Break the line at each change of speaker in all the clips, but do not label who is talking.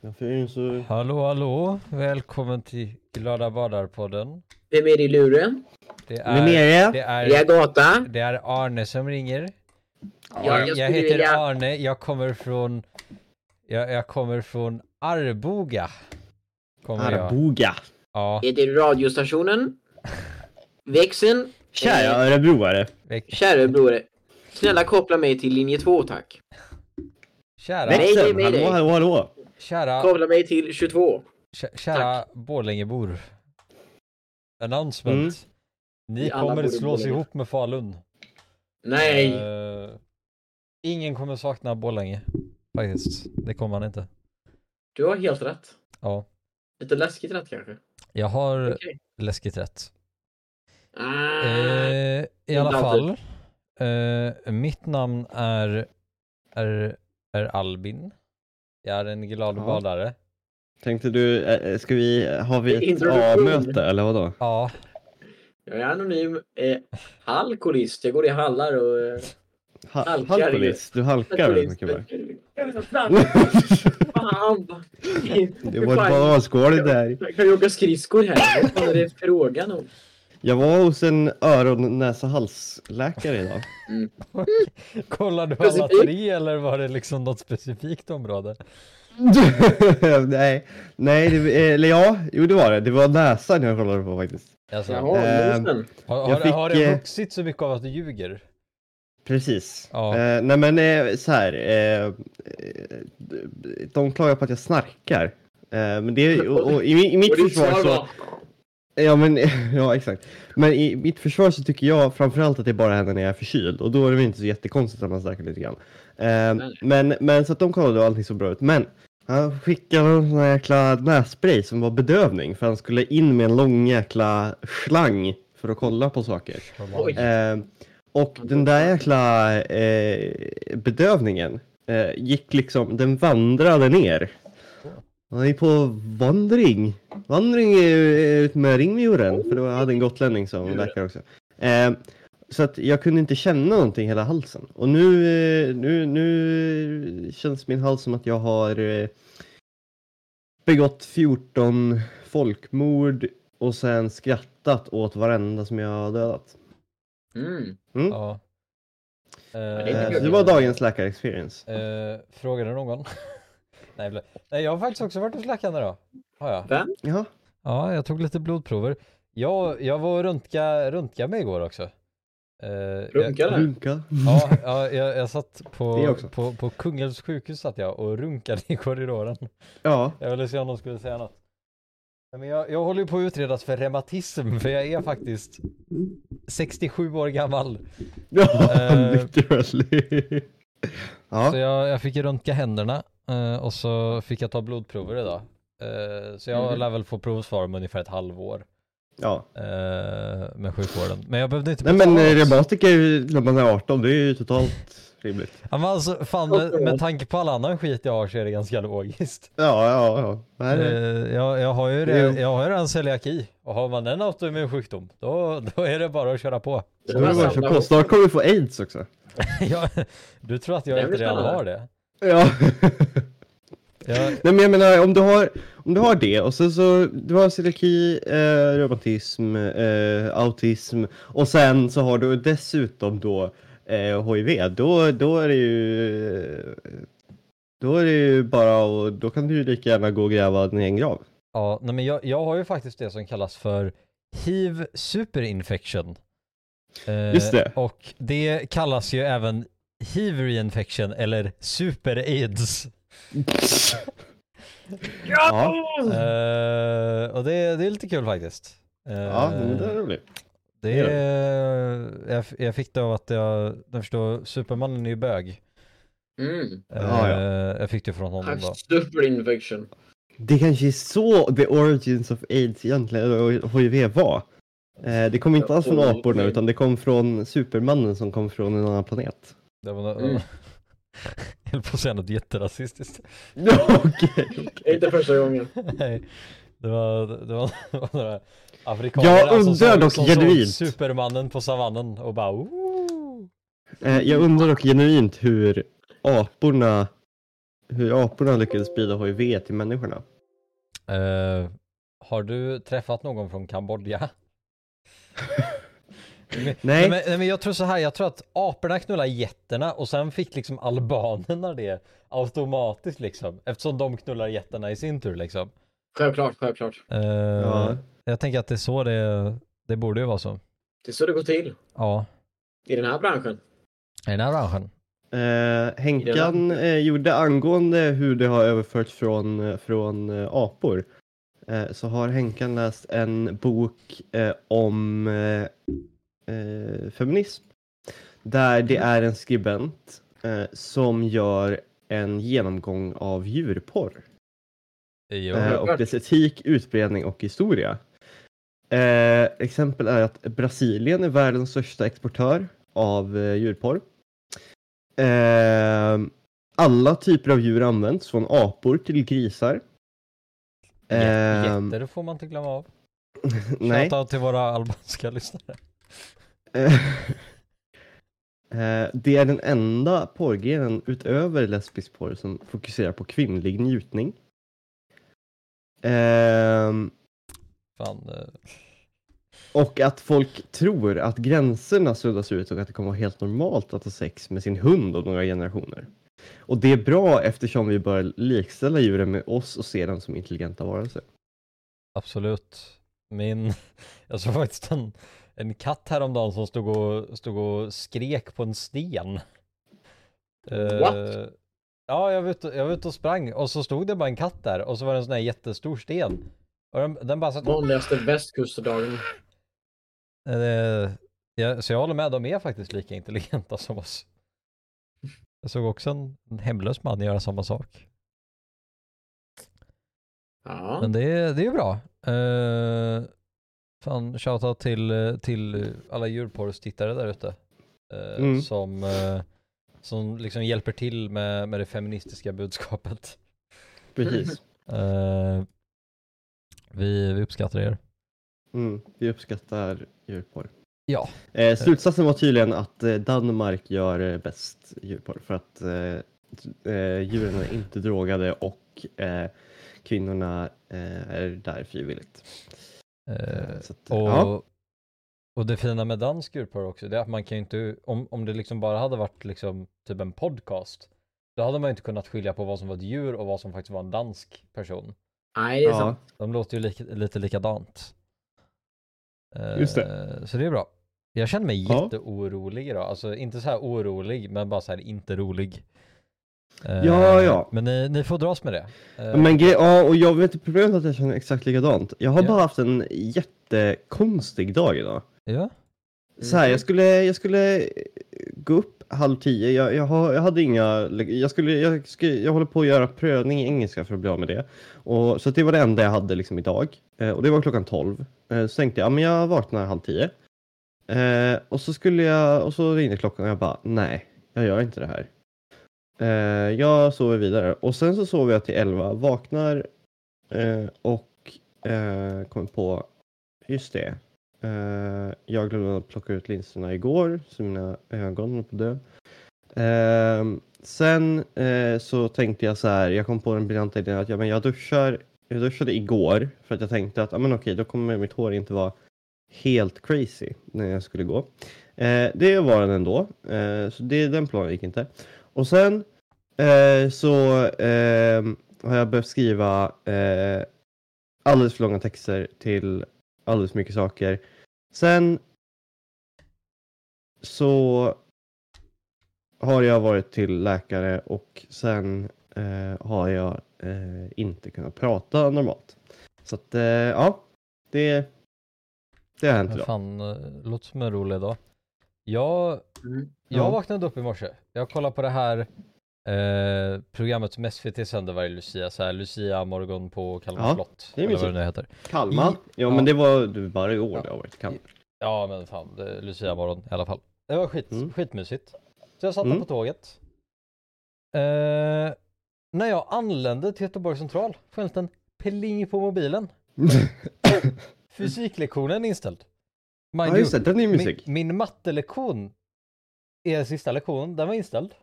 Jag finns så...
Hallå, hallå! Välkommen till Glada Badar-podden.
Vem är det i luren?
Det
Vem är
är,
det?
det
Är jag
är,
gata?
det är Arne som ringer.
Ja,
jag,
jag
jag heter
vilja-
Arne, jag kommer från... Jag, jag kommer från Arboga. Kommer.
Arboga.
Ja,
Är det radiostationen? Växeln?
Kära
Eh,
örebroare.
Kära bror. Snälla koppla mig till linje 2 tack.
kära,
Växeln, hallå, hallå, hallå.
Kära,
Koppla mig till 22.
kä- kära Borlängebor. Announcement.
Mm.
Ni
alla
kommer slås ihop med Falun.
Nej.
Eh, ingen kommer sakna Borlänge. Faktiskt. Det kommer man inte.
Du har helt rätt.
Ja.
Lite läskigt rätt kanske.
Jag har
Okej.
läskigt rätt.
Ah,
Eh, I alla fall. Eh, mitt namn är, är, är Albin. Jag är en glad
Ja.
badare.
Tänkte du, eh, ska vi, har vi ett. A-möte eller vadå?
Ja,
Jag är anonym eh, alkoholist. Jag går i hallar och... Eh,
Ha,
Halkar ju.
halkolist, du halkar väldigt mycket bara.
Fan!
Det var ett badskål där.
Jag kan ju åka skridskor här. Vad är det frågan om?
Jag var hos en öron, näsa, halsläkare idag.
kollar du alla tre eller var det liksom något specifikt område?
nej, nej, det, eller ja, jo det var det. Det var näsan jag kollade på faktiskt.
Alltså,
Jaha,
Eh,
har,
jag
har,
fick,
har det
eh,
vuxit så mycket av att du ljuger?
Precis.
Ja.
Eh, nej men eh, så här. Eh, eh, de klagar på att jag snarkar. Eh, men det, och, och i, i mitt försvar
svar
så... Ja men, ja exakt. Men i mitt försvar så tycker jag framförallt att det bara händer när jag är förkyld. Och då är det väl inte så jättekonstigt att man snarkar lite grann. Eh, men, men så att de kollade och allting så bra ut. Men han skickade en sån här jäkla nässpray som var bedövning. För han skulle in med en lång jäkla slang för att kolla på saker. Eh, och den där jäkla eh, bedövningen eh, gick liksom, den vandrade ner. Han gick på vandring. Vandring ut med ringmuren, för då hade en gotlänning som läkare också. Eh, så att jag kunde inte känna någonting i hela halsen. Och nu, eh, nu, nu känns min hals som att jag har eh, begått 14 folkmord och sen skrattat åt varenda som jag har dödat.
Mm.
Ja.
det är
Eh,
det var dagens läkarexperience.
Eh, frågade någon? Nej, Nej, jag har faktiskt också varit hos läkaren idag. Har jag?
Vem?
Jaha.
Ja, jag tog lite blodprover. Jag, jag var och röntga, röntga mig igår också. Eh, jag,
Runkade?
Runka.
ja, ja jag, jag satt på, på, på Kungälvs sjukhus satt jag och runkade i korridoren.
Ja.
Jag ville se om de skulle säga något. Men jag, jag håller ju på att utredas för reumatism för jag är faktiskt 67 år gammal.
Ja,
Eh.
literally.
Så
Ja.
jag, jag fick röntga händerna och så fick jag ta blodprover idag. Eh, så jag
Mhm.
lär väl få provsvar om ungefär ett halvår
ja.
eh, med sjukvården. Men jag behövde inte
Nej men eh,
något.
reumatiker när man är 18, det är ju totalt rimligt.
Ja, men alltså, fan, med, med tanke på all annan skit jag har så är det ganska logiskt.
Ja, ja, ja. Nej, nej.
Eh, jag, jag har ju redan, jag har ju redan celiaki och har man en autoimmun sjukdom då, då är det bara att köra på.
Så är det bara att köra på. Snart kommer vi få aids också.
jag, du tror att jag
Det
inte redan har det?
Ja.
Jag,
Nej men jag menar om du har, om du har det och sen så du har celiaki, eh, reumatism, eh, autism och sen så har du dessutom då eh, HIV, då, då är det ju då är det ju bara och då kan du ju lika gärna gå och gräva din egen grav.
ja, nej, men jag, jag har ju faktiskt det som kallas för hiv superinfection. Eh,
Just det.
Och det kallas ju även hiv reinfection eller super-aids.
Ja,
Eh, och det, det är lite kul faktiskt. Eh,
ja men det är roligt.
det är, jag, jag fick det av att jag, jag förstår, Supermannen är ju bög.
Mm.
Ja, ja.
Eh, jag fick det från honom då.
Superinfection.
Det kanske är så the origins of aids egentligen, och HIV var. Eh, det kom inte alls från aporna utan det kom från supermannen som kom från en annan planet.
Det var nå-
Mm.
Jag höll på att säga något jätterasistiskt.
Okej.
Inte första gången.
Nej, det var, det var, det var några afrikaner
Jag
alltså,
undrar
som,
dock
som såg
genuint.
Supermannen på savannen och bara Ooh!
Eh, jag undrar dock genuint hur aporna hur aporna lyckades sprida HIV till människorna.
Eh, har du träffat någon från Kambodja? Nej.
Nej.
men, nej men jag tror så här, jag tror att aporna knullade getterna och sen fick liksom albanerna det automatiskt liksom. Eftersom de knullar getterna i sin tur liksom.
Självklart, självklart.
Eh,
Ja.
Jag tänker att det är så det, det borde ju vara så.
Det är så det går till
Ja,
i den här branschen.
i den här branschen.
Eh, Henkan eh, gjorde angående hur det har överförts från, eh, från eh, apor. Eh, så har Henkan läst en bok om eh, eh, feminism. Där det är en skribent eh, som gör en genomgång av djurporr.
Jo.
Eh, och dess etik, utbredning och historia. Eh, exempel är att Brasilien är världens största exportör av eh, djurporr. Eh, alla typer av djur används, från apor till grisar.
Jä- Jätter får man inte glömma av.
nej.
Shoutout till våra albanska lyssnare.
Eh, eh, det är den enda porrgrenen utöver lesbisk porr som fokuserar på kvinnlig njutning. Ehm,
Fan, eh,
Och att folk tror att gränserna suddas ut och att det kommer vara helt normalt att ha sex med sin hund om några generationer. Och det är bra eftersom vi bör likställa djuren med oss och se dem som intelligenta varelser.
absolut. Min, jag såg faktiskt en, en katt häromdagen som stod och, stod och skrek på en sten. Eh,
What?
ja, jag var, ute, jag var ute och sprang och så stod det bara en katt där och så var det en sån här jättestor sten. Och den, den bara satt
Vanligaste västkustdagen.
Eh, ja, så jag håller med, de är faktiskt lika intelligenta som oss. Jag såg också en, en hemlös man göra samma sak.
Ja.
Men det, är- det är ju bra. Uh, fan, shoutout till, eh, till alla djurporrstittare där ute. Eh,
Mm.
Som, eh, som liksom hjälper till med, med det feministiska budskapet.
Precis.
Eh, vi, vi uppskattar er.
Mm, vi uppskattar djurporr.
Ja.
Eh, slutsatsen var tydligen att eh, Danmark gör bäst djurporr för att djuren är inte drogade och kvinnorna är där frivilligt.
Eh,
Så att,
Och,
ja.
och det fina med dansk djurporr också, det är att man kan ju inte, om, om det liksom bara hade varit liksom typ en podcast, då hade man ju inte kunnat skilja på vad som var ett djur och vad som faktiskt var en dansk person.
Nej, det är
Ja.
sant.
De låter ju lika, lite likadant. Eh,
Just det.
Så det är bra. Jag känner mig
Ja.
jätteorolig idag, alltså inte så här orolig, men bara så här inte rolig. Eh,
Ja, ja.
Men ni, ni får dras med det. Eh,
Men ja, och jag vet problemet att jag känner exakt likadant. Jag har
Ja.
bara haft en jättekonstig dag idag.
Ja,
Så här, jag skulle, jag skulle gå upp halv tio. Jag, jag, har, jag hade inga, jag skulle, jag, skulle, jag håller på att göra prövning i engelska för att bli av med det. Och, så det var det enda jag hade liksom idag. Eh, och det var klockan tolv. Så tänkte jag, ja men jag vaknar halv tio. Och så skulle jag, och så ringde klockan och jag bara, nej, jag gör inte det här. Eh, jag sover vidare. Och sen så sover jag till elva, vaknar eh, och eh, kommer på, just det. Eh, jag glömde att plocka ut linserna igår, så mina ögon håller på att dö. Eh, sen eh, så tänkte jag så här, jag kom på den briljanta idén att ja, men jag, duschar, jag duschade igår för att jag tänkte att ah, men okej, då kommer mitt hår inte vara helt crazy när jag skulle gå. Eh, det var den ändå, eh, så det, den planen gick inte. Och sen eh, så eh, har jag börjat skriva eh, alldeles för långa texter till alldeles för mycket saker. Sen så har jag varit till läkare och sen eh, har jag eh, inte kunnat prata normalt. Så att eh, ja, det, det har hänt idag.
fan, låter som en rolig dag. Jag,
Mm.
Jag
Ja.
vaknade upp i morse. Jag kollade på det här eh, programmet som SVT sänder varje Lucia, så här Lucia morgon på Kalmar
Ja,
slott.
det är
eller vad det nu heter.
Kalmar?
I-
Ja, men det var var bara i år
Ja.
det har varit Kalmar.
Ja men fan, det är Lucia morgon i alla fall. Det var skit,
Mm.
skitmysigt. Så jag satt
Mm.
på tåget. Eh, när jag anlände till Göteborg central jag en pling på mobilen. Fysiklektionen är inställd. Mind
ja just det, den är ju
min,
musik.
min mattelektion är sista lektionen, den var inställd.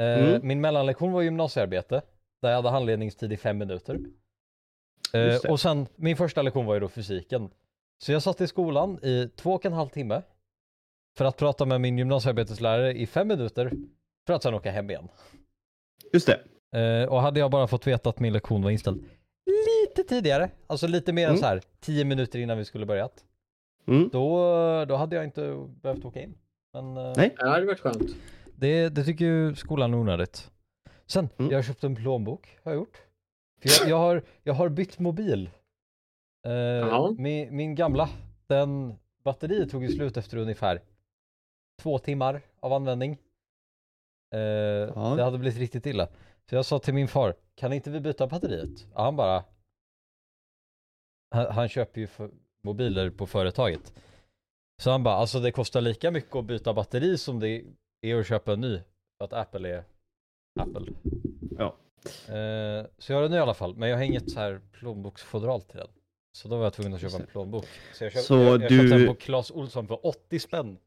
Eh,
Mm.
Min mellanlektion var gymnasiearbete, där jag hade handledningstid i fem minuter. Eh, och sen, min första lektion var ju då fysiken. Så jag satt i skolan i två och en halv timme för att prata med min gymnasiearbeteslärare i fem minuter för att sen åka hem igen.
Just det.
Eh, och hade jag bara fått veta att min lektion var inställd lite tidigare, alltså lite mer än
Mm.
så här tio minuter innan vi skulle börjat,
Mm.
då, då hade jag inte behövt åka in. Men eh,
Nej.
Ja, det hade varit skönt.
det, det tycker ju skolan är onödigt. Sen,
Mm.
jag har köpt en plånbok, har jag gjort. För jag, jag, har, jag har bytt mobil. Eh,
Ja.
min, min gamla, den batteriet tog ju slut efter ungefär två timmar av användning. Eh, Det hade blivit riktigt illa. Så jag sa till min far, kan inte vi byta batteriet? Ja, han bara... Han, han köper ju för, mobiler på företaget. Så han bara, alltså det kostar lika mycket att byta batteri som det är att köpa en ny. För att Apple är Apple.
Ja.
Eh, så jag har den nu i alla fall, men jag har inget så här plånboksfodral till den. Så då var jag tvungen att köpa en plånbok. Så jag, köpt,
Så
jag, jag köpte
du-
den på Clas Olsson för 80 spänn.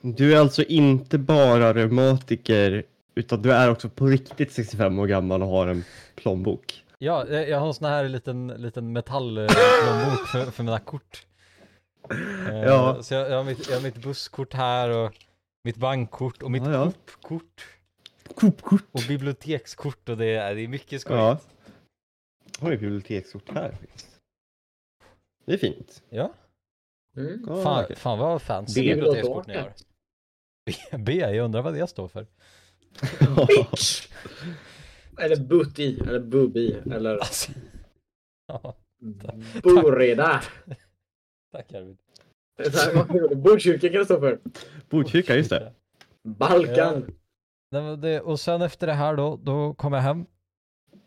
Du är alltså inte bara reumatiker utan du är också på riktigt 65 år gammal och har en plånbok.
Ja, jag har en sån här liten, liten metallplånbok för, för mina kort. Eh,
Ja.
Så jag, jag, har mitt, jag har mitt busskort här och mitt bankkort och mitt
Ja, ja.
Coop-kort
Coop-kort.
och bibliotekskort och det är, det är mycket skoj.
Ja. Har ett bibliotekskort här. Det är fint.
Ja.
Mm.
Fan, fan vad fancy
B.
bibliotekskort ni har. B, B, jag undrar vad det står för.
Bitch! Eller butti, eller bubbi, eller
Alltså. Ja,
boreda.
Tack Arvid.
Botkyrka för.
Botkyrka, just det.
Balkan.
Nej, men det, och sen efter det här då, då kom jag hem.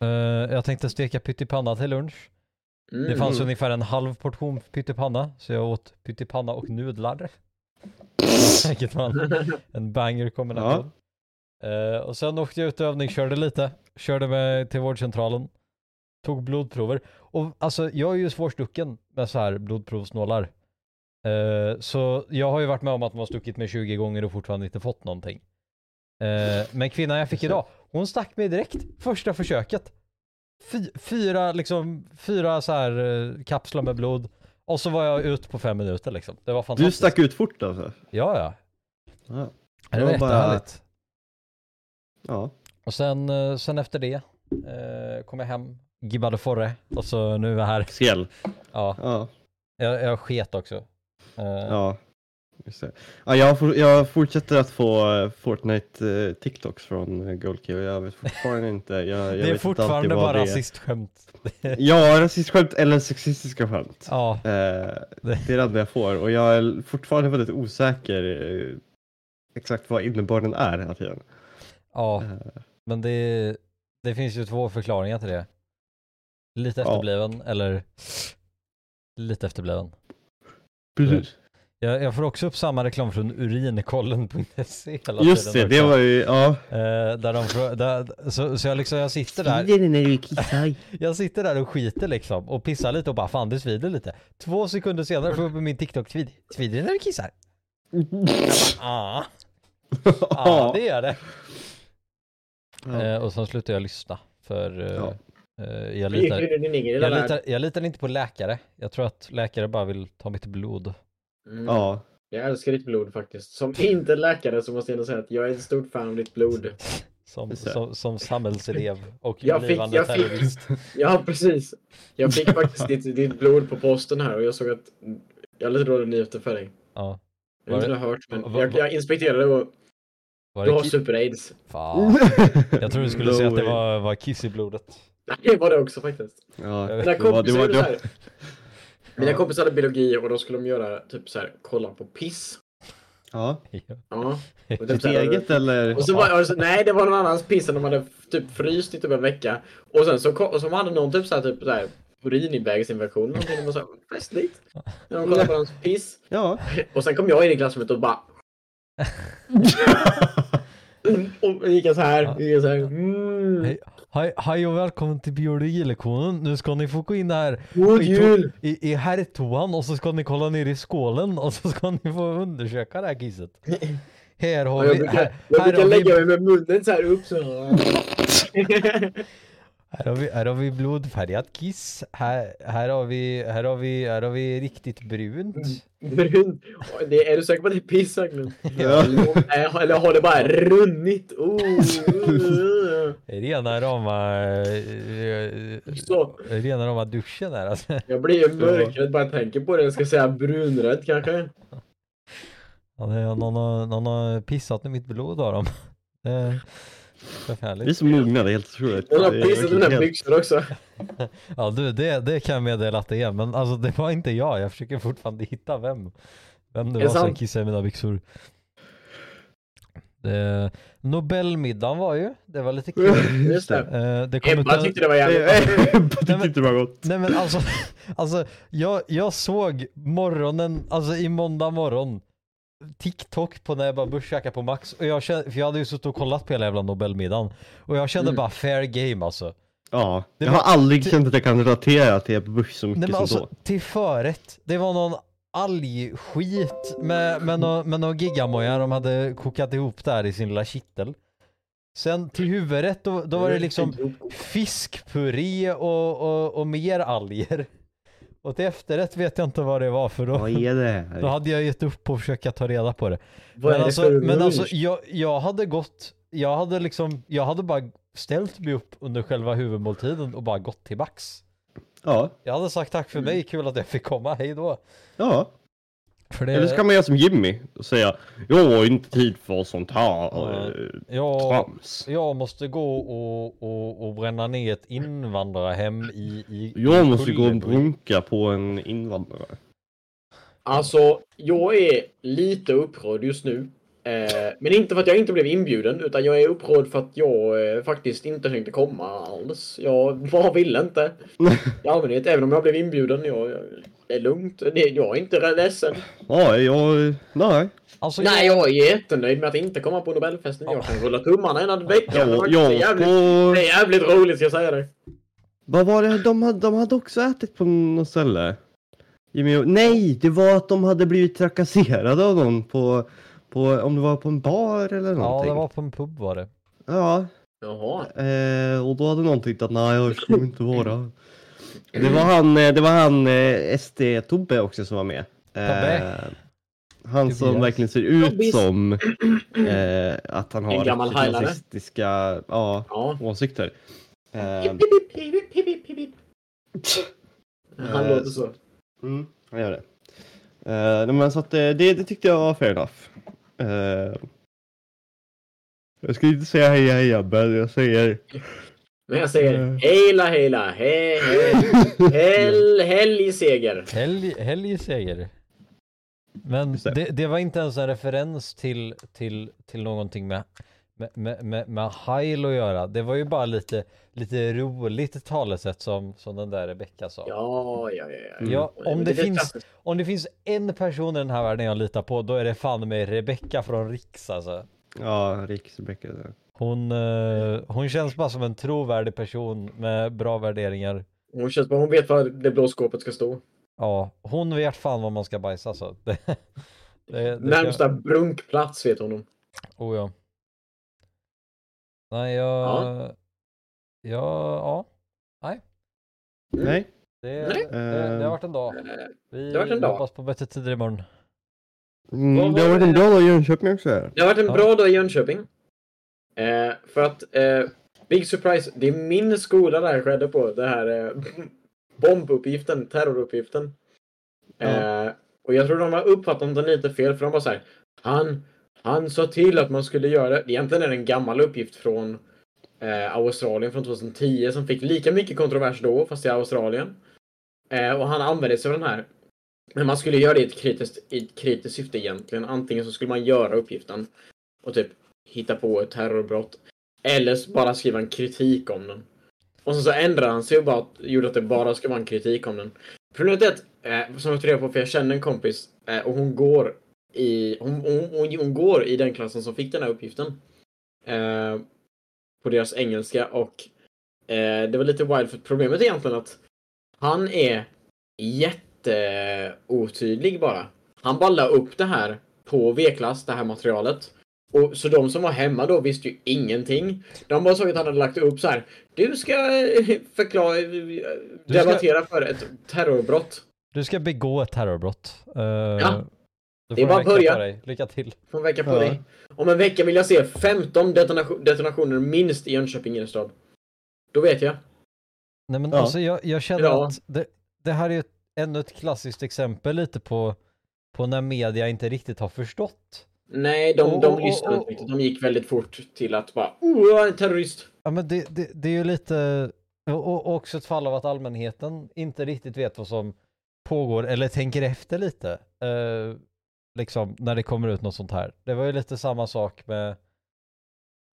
Eh, jag tänkte steka pyttipanna till lunch.
Mm.
Det fanns ungefär en halv portion pyttipanna, så jag åt pyttipanna och nudlar. Vilket var en, en banger kombination. Eh, och sen åkte jag ut och övningskörde lite, körde mig till vårdcentralen, tog blodprover. Och alltså jag är ju svårstucken med så här blodprovsnålar. Eh, så jag har ju varit med om att man har stuckit mig 20 gånger och fortfarande inte fått någonting. Eh, men kvinnan jag fick idag, hon stack mig direkt, första försöket. Fy, fyra liksom, fyra så här eh, kapslar med blod. Och så var jag ut på fem minuter liksom. Det var
Du
fantastiskt.
stack ut fort alltså?
Ja, ja.
Ja.
Det var
var bara-
jättehärligt.
ja.
Och sen, eh, sen efter det eh, kom jag hem, gibbade forre och så nu är jag här.
Skräll.
Ja,
Ja.
jag, jag sket också. Eh,
Ja. Just det. Ja, jag, for, jag fortsätter att få eh, Fortnite eh, TikToks från eh, Goldkey och jag vet fortfarande inte. Jag, jag
det
vet
är
inte
fortfarande bara rasistskämt.
Ja, rasistskämt eller sexistiska skämt.
Ja,
Eh, det är det enda jag får och jag är fortfarande väldigt osäker eh, exakt vad innebörden är hela tiden.
ja, men det, det finns ju två förklaringar till det. Lite
Ja.
efterbliven eller lite efterbliven.
precis.
Jag, jag får också upp samma reklam från urinkollen.se hela
Just det,
tiden
det
också.
var ju, ja.
Eh, där de, där, så, så jag liksom, jag sitter där
det när du kissar.
Jag sitter där och skiter liksom och pissar lite och bara fan det svider lite. Två sekunder senare får jag upp min TikTok svid, svider det när du kissar? Ja, ah, det gör det.
Ja.
Eh, och sen slutar jag lyssna för eh,
Ja.
Eh, jag, litar, jag, litar, jag litar inte på läkare. Jag tror att läkare bara vill ta mitt blod.
Mm.
ja.
Jag älskar ditt blod faktiskt. Som inte läkare så måste jag ändå säga att jag är ett stort fan av ditt blod.
Som, som, som samhällselev och
Jag fick-
blivande
jag fick-
terrorist.
Ja, precis. Jag fick faktiskt ditt, ditt blod på posten här och jag såg att jag har lite dåliga nyheter för dig.
Ja.
Jag vet inte
Var
om du har hört, men
va-
jag,
va-
jag inspekterade och
Var
du har super-aids.
Fan. Jag trodde du skulle
No
säga att det var, var kiss i blodet.
Nej, det var det också faktiskt.
Ja,
Mina
det var- det
kompisar
var- det var-
här. Mina kompisar hade biologi och då skulle de göra typ så här, kolla på piss.
Ja.
Ja. Och typ
Ditt eget eller?
Och så var, och så, nej, det var någon annans piss som de hade typ fryst i typ en vecka. Och sen så, och så hade någon typ så här, typ så här urinvägsinfektion eller någonting. De var så här, festligt. När de kollade på hans piss.
Ja.
Och sen kom jag in i klassrummet och bara... och gick jag så här. Gick jag så här mm.
Hej, hej, och välkommen till biologilektionen. Nu ska ni få gå in här
God
i,
jul!
i, i herrtoan och så ska ni kolla ner i skålen och så ska ni få undersöka det här kisset. Här har
jag
vi,
brukar,
här,
jag
här
brukar
har
lägga
vi,
mig med munnen så här upp så.
här har vi, här har vi blodfärgat kiss. Här, här har vi, här har vi, här har vi riktigt brunt.
Brun. Det, är du säker på att det är piss verkligen?
Ja.
Eller- Eller har det bara runnit? Oh.
Rena rama,
Så.
rena rama duschen här alltså.
Jag blir ju mörkrädd bara jag tänker på det. Jag ska säga brunrädd kanske.
Ja, det är- Någon har, någon har pissat i mitt blod har de. Det är
Vi är
förfärligt.
så mogna, det är helt otroligt.
Jag har pissat i mina byxor också.
Ja du, det, det kan jag meddela att det är, men alltså det var inte jag. Jag försöker fortfarande hitta vem, vem det var som kissade i mina byxor. Det, Nobelmiddagen var ju, det var lite kul.
Just det.
Eh, det kom ut
Ebba
en,
tyckte det var jävligt.
Jag tyckte det var gott.
Nej men alltså, alltså jag, jag såg morgonen, alltså i måndag morgon TikTok på när jag bara börskäkade på Max och jag kände, för jag hade ju suttit och kollat på hela jävla Nobelmiddagen och jag kände
Mm.
bara fair game alltså.
Ja,
Det
jag
var-
har aldrig känt att jag kan relatera till Ebba Busch så mycket
Nej men
som
alltså
då.
till förrätt, det var någon algskit med, med någon, med någon gigamoja de hade kokat ihop där i sin lilla kittel. Sen till huvudrätt då, då var det liksom fiskpuré och, och, och mer alger. Och till efterrätt vet jag inte vad det var för då,
Vad är det
då hade jag gett upp på att försöka ta reda på det.
Vad
Men
det
alltså, men alltså jag, jag hade gått, jag hade liksom, jag hade bara ställt mig upp under själva huvudmåltiden och bara gått till Max.
Ja,
Jag hade sagt tack för mig, kul att jag fick komma, hej då.
ja.
För det,
Eller så kan man göra som Jimmy och säga Jag har inte tid för sånt här
Ja.
eh,
jag,
trams.
jag måste gå och, och, och bränna ner ett invandrarhem i, i
Jag
i
måste gå och brunka på en invandrare.
Alltså, jag är lite upprörd just nu. Eh, men inte för att jag inte blev inbjuden, utan jag är upprörd för att jag eh, faktiskt inte tänkte komma alls. Jag bara ville inte. I allmänhet, även om jag blev inbjuden. Jag, jag, det är lugnt. Det, jag är inte ledsen.
Ja, jag... Nej.
Alltså,
Nej,
jag,
jag är jättenöjd med att inte komma på Nobelfesten. Jag kan rulla tummarna en vecka.
Jag,
det, är
jag
jävligt, det är jävligt roligt, ska jag säga det.
Vad var det? De hade, de hade också ätit på något ställe. Jimmy och... Nej, det var att de hade blivit trakasserade av någon på... på om det var på en bar eller
ja,
någonting.
det var på en pub var det.
Ja,
Jaha.
eh, och då hade någon tyckt att nej, jag skulle inte vara. Det var han, eh, det var han eh, SD-Tobbe också som var med. Eh,
Tobbe.
han som
Tobias.
verkligen ser ut
Tobbis.
som eh, att han
En
har nazistiska ja,
Ja.
åsikter. Eh,
Pip, pip, pip, pip, pip, pip, pip. Han
Eh,
låter så.
Mm, han gör det. Uh, men så att eh, det, det tyckte jag var fair enough. Eh, jag ska inte säga heja heja, men jag säger...
Men jag säger
Eh.
hela hela he, he, hel, helgseger.
Helg, helgseger. Men
det,
det var inte ens en referens till, till, till någonting med, med, med, med, med Heil att göra. Det var ju bara lite, lite roligt talesätt som, som den där Rebecka sa.
Ja, ja, ja. ja.
Ja, om det,
är
finns,
klassiskt.
om det finns en person i den här världen jag litar på, då är det fan med Rebecka från Riks alltså.
Ja, Riksbäcka.
Hon, eh, hon känns bara som en trovärdig person med bra värderingar.
Hon känns som hon vet var det blå skåpet ska stå.
Ja, hon vet fan var man ska bajsa alltså. Det, det, det ska-
Närmsta brunkplats vet hon om.
Oh ja. Nej, jag...
Ja.
Ja, ja.
Nej.
Det,
Nej.
det, det har varit en dag. Vi
Det har varit en dag.
hoppas på bättre tider imorgon.
Mm, det har
var
varit en bra dag i Jönköping också. Här.
Det har varit en
Ja.
bra dag i Jönköping. Eh, för att, eh, big surprise, det är min skola det här skedde på. Det här eh, bombuppgiften, terroruppgiften. Eh, och jag tror de har uppfattat den lite fel för de var så här. Han, han sa till att man skulle göra det. Egentligen är det en gammal uppgift från eh, Australien från 2010 som fick lika mycket kontrovers då, fast i Australien. Eh, och han använde sig av den här. Men man skulle göra det i ett kritiskt, i ett kritiskt syfte egentligen. Antingen så skulle man göra uppgiften och typ hitta på ett terrorbrott. Eller så bara skriva en kritik om den. Och sen så ändrade han sig och bara gjorde att det bara ska vara en kritik om den. Problemet är att, eh, som jag tror reda på, för jag känner en kompis eh, och hon går i, hon, hon, hon, går i den klassen som fick den här uppgiften. Eh, på deras engelska och eh, det var lite wild för problemet är egentligen att han är jätteotydlig bara. Han bara la upp det här på V-klass, det här materialet. Och, så de som var hemma då visste ju ingenting. De bara såg att han hade lagt upp så här. Du ska eh, förklara, eh, debattera för ett terrorbrott.
Du ska begå ett terrorbrott. Uh,
Ja. Det är bara
en vecka
börja.
på dig. Lycka till.
Får en vecka på
Ja.
dig. Om en vecka vill jag se 15 detonation, detonationer minst i Jönköping innerstad. Då vet jag.
Nej men
Ja.
alltså jag, jag känner
Ja.
att det, det här är ju ett, ännu ett klassiskt exempel lite på, på när media inte riktigt har förstått.
Nej, de,
Och-
de
och-
lyssnade inte riktigt. De gick väldigt fort till att bara oh, en terrorist.
Ja men det, det, det är ju lite, och, och också ett fall av att allmänheten inte riktigt vet vad som pågår eller tänker efter lite. Eh, liksom när det kommer ut något sånt här. Det var ju lite samma sak med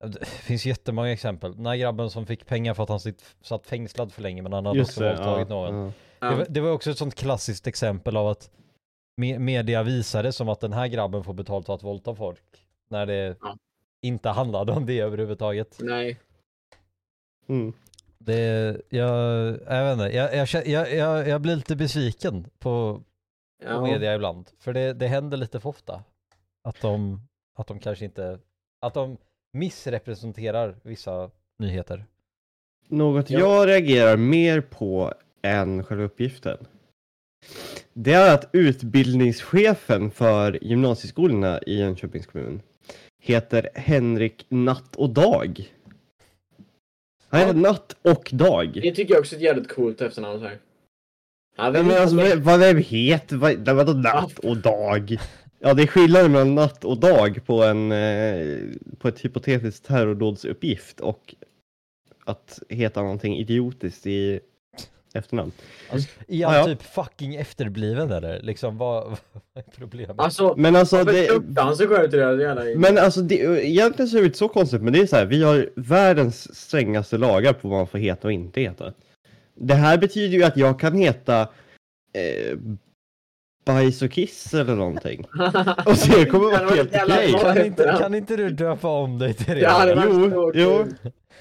det finns jättemånga exempel. Den här grabben som fick pengar för att han sitt, satt fängslad för länge men han hade
Just
också våldtagit
ja,
någon.
ja.
Det, var, det var också ett sånt klassiskt exempel av att me media visade som att den här grabben får betalt för att våldta folk. När det
Ja.
inte handlade om det överhuvudtaget.
Nej.
Mm.
Det, jag, jag vet inte, jag, jag, jag, jag blir lite besviken på, på
Ja.
media ibland. För det, det händer lite för ofta. Att de, att de kanske inte, att de missrepresenterar vissa nyheter.
Något
Ja.
jag reagerar mer på än själva uppgiften. Det är att utbildningschefen för gymnasieskolorna i Jönköpings kommun heter Henrik Natt och Dag. Han heter Natt och Dag.
Det tycker jag också är ett jävligt coolt efternamn så här. Ja,
Ja, men alltså, vad, vem heter, vad, vadå natt och dag? Ja, det är skillnaden mellan natt och dag på en, eh, på ett hypotetiskt terrordådsuppgift och att heta någonting idiotiskt i efternamn.
Alltså, är
Ja,
han
ja.
typ fucking efterbliven eller? Liksom vad, vad är problemet?
Alltså,
Men alltså, det,
han sig själv till det jävla...
men alltså det, egentligen så är det inte så konstigt, men det är så här, vi har världens strängaste lagar på vad man får heta och inte heta. Det här betyder ju att jag kan heta eh, bajs och kiss eller någonting. Och så det kommer vara helt okej.
kan, inte, kan inte du döpa om dig till det?
Det hade varit
Jo, jo.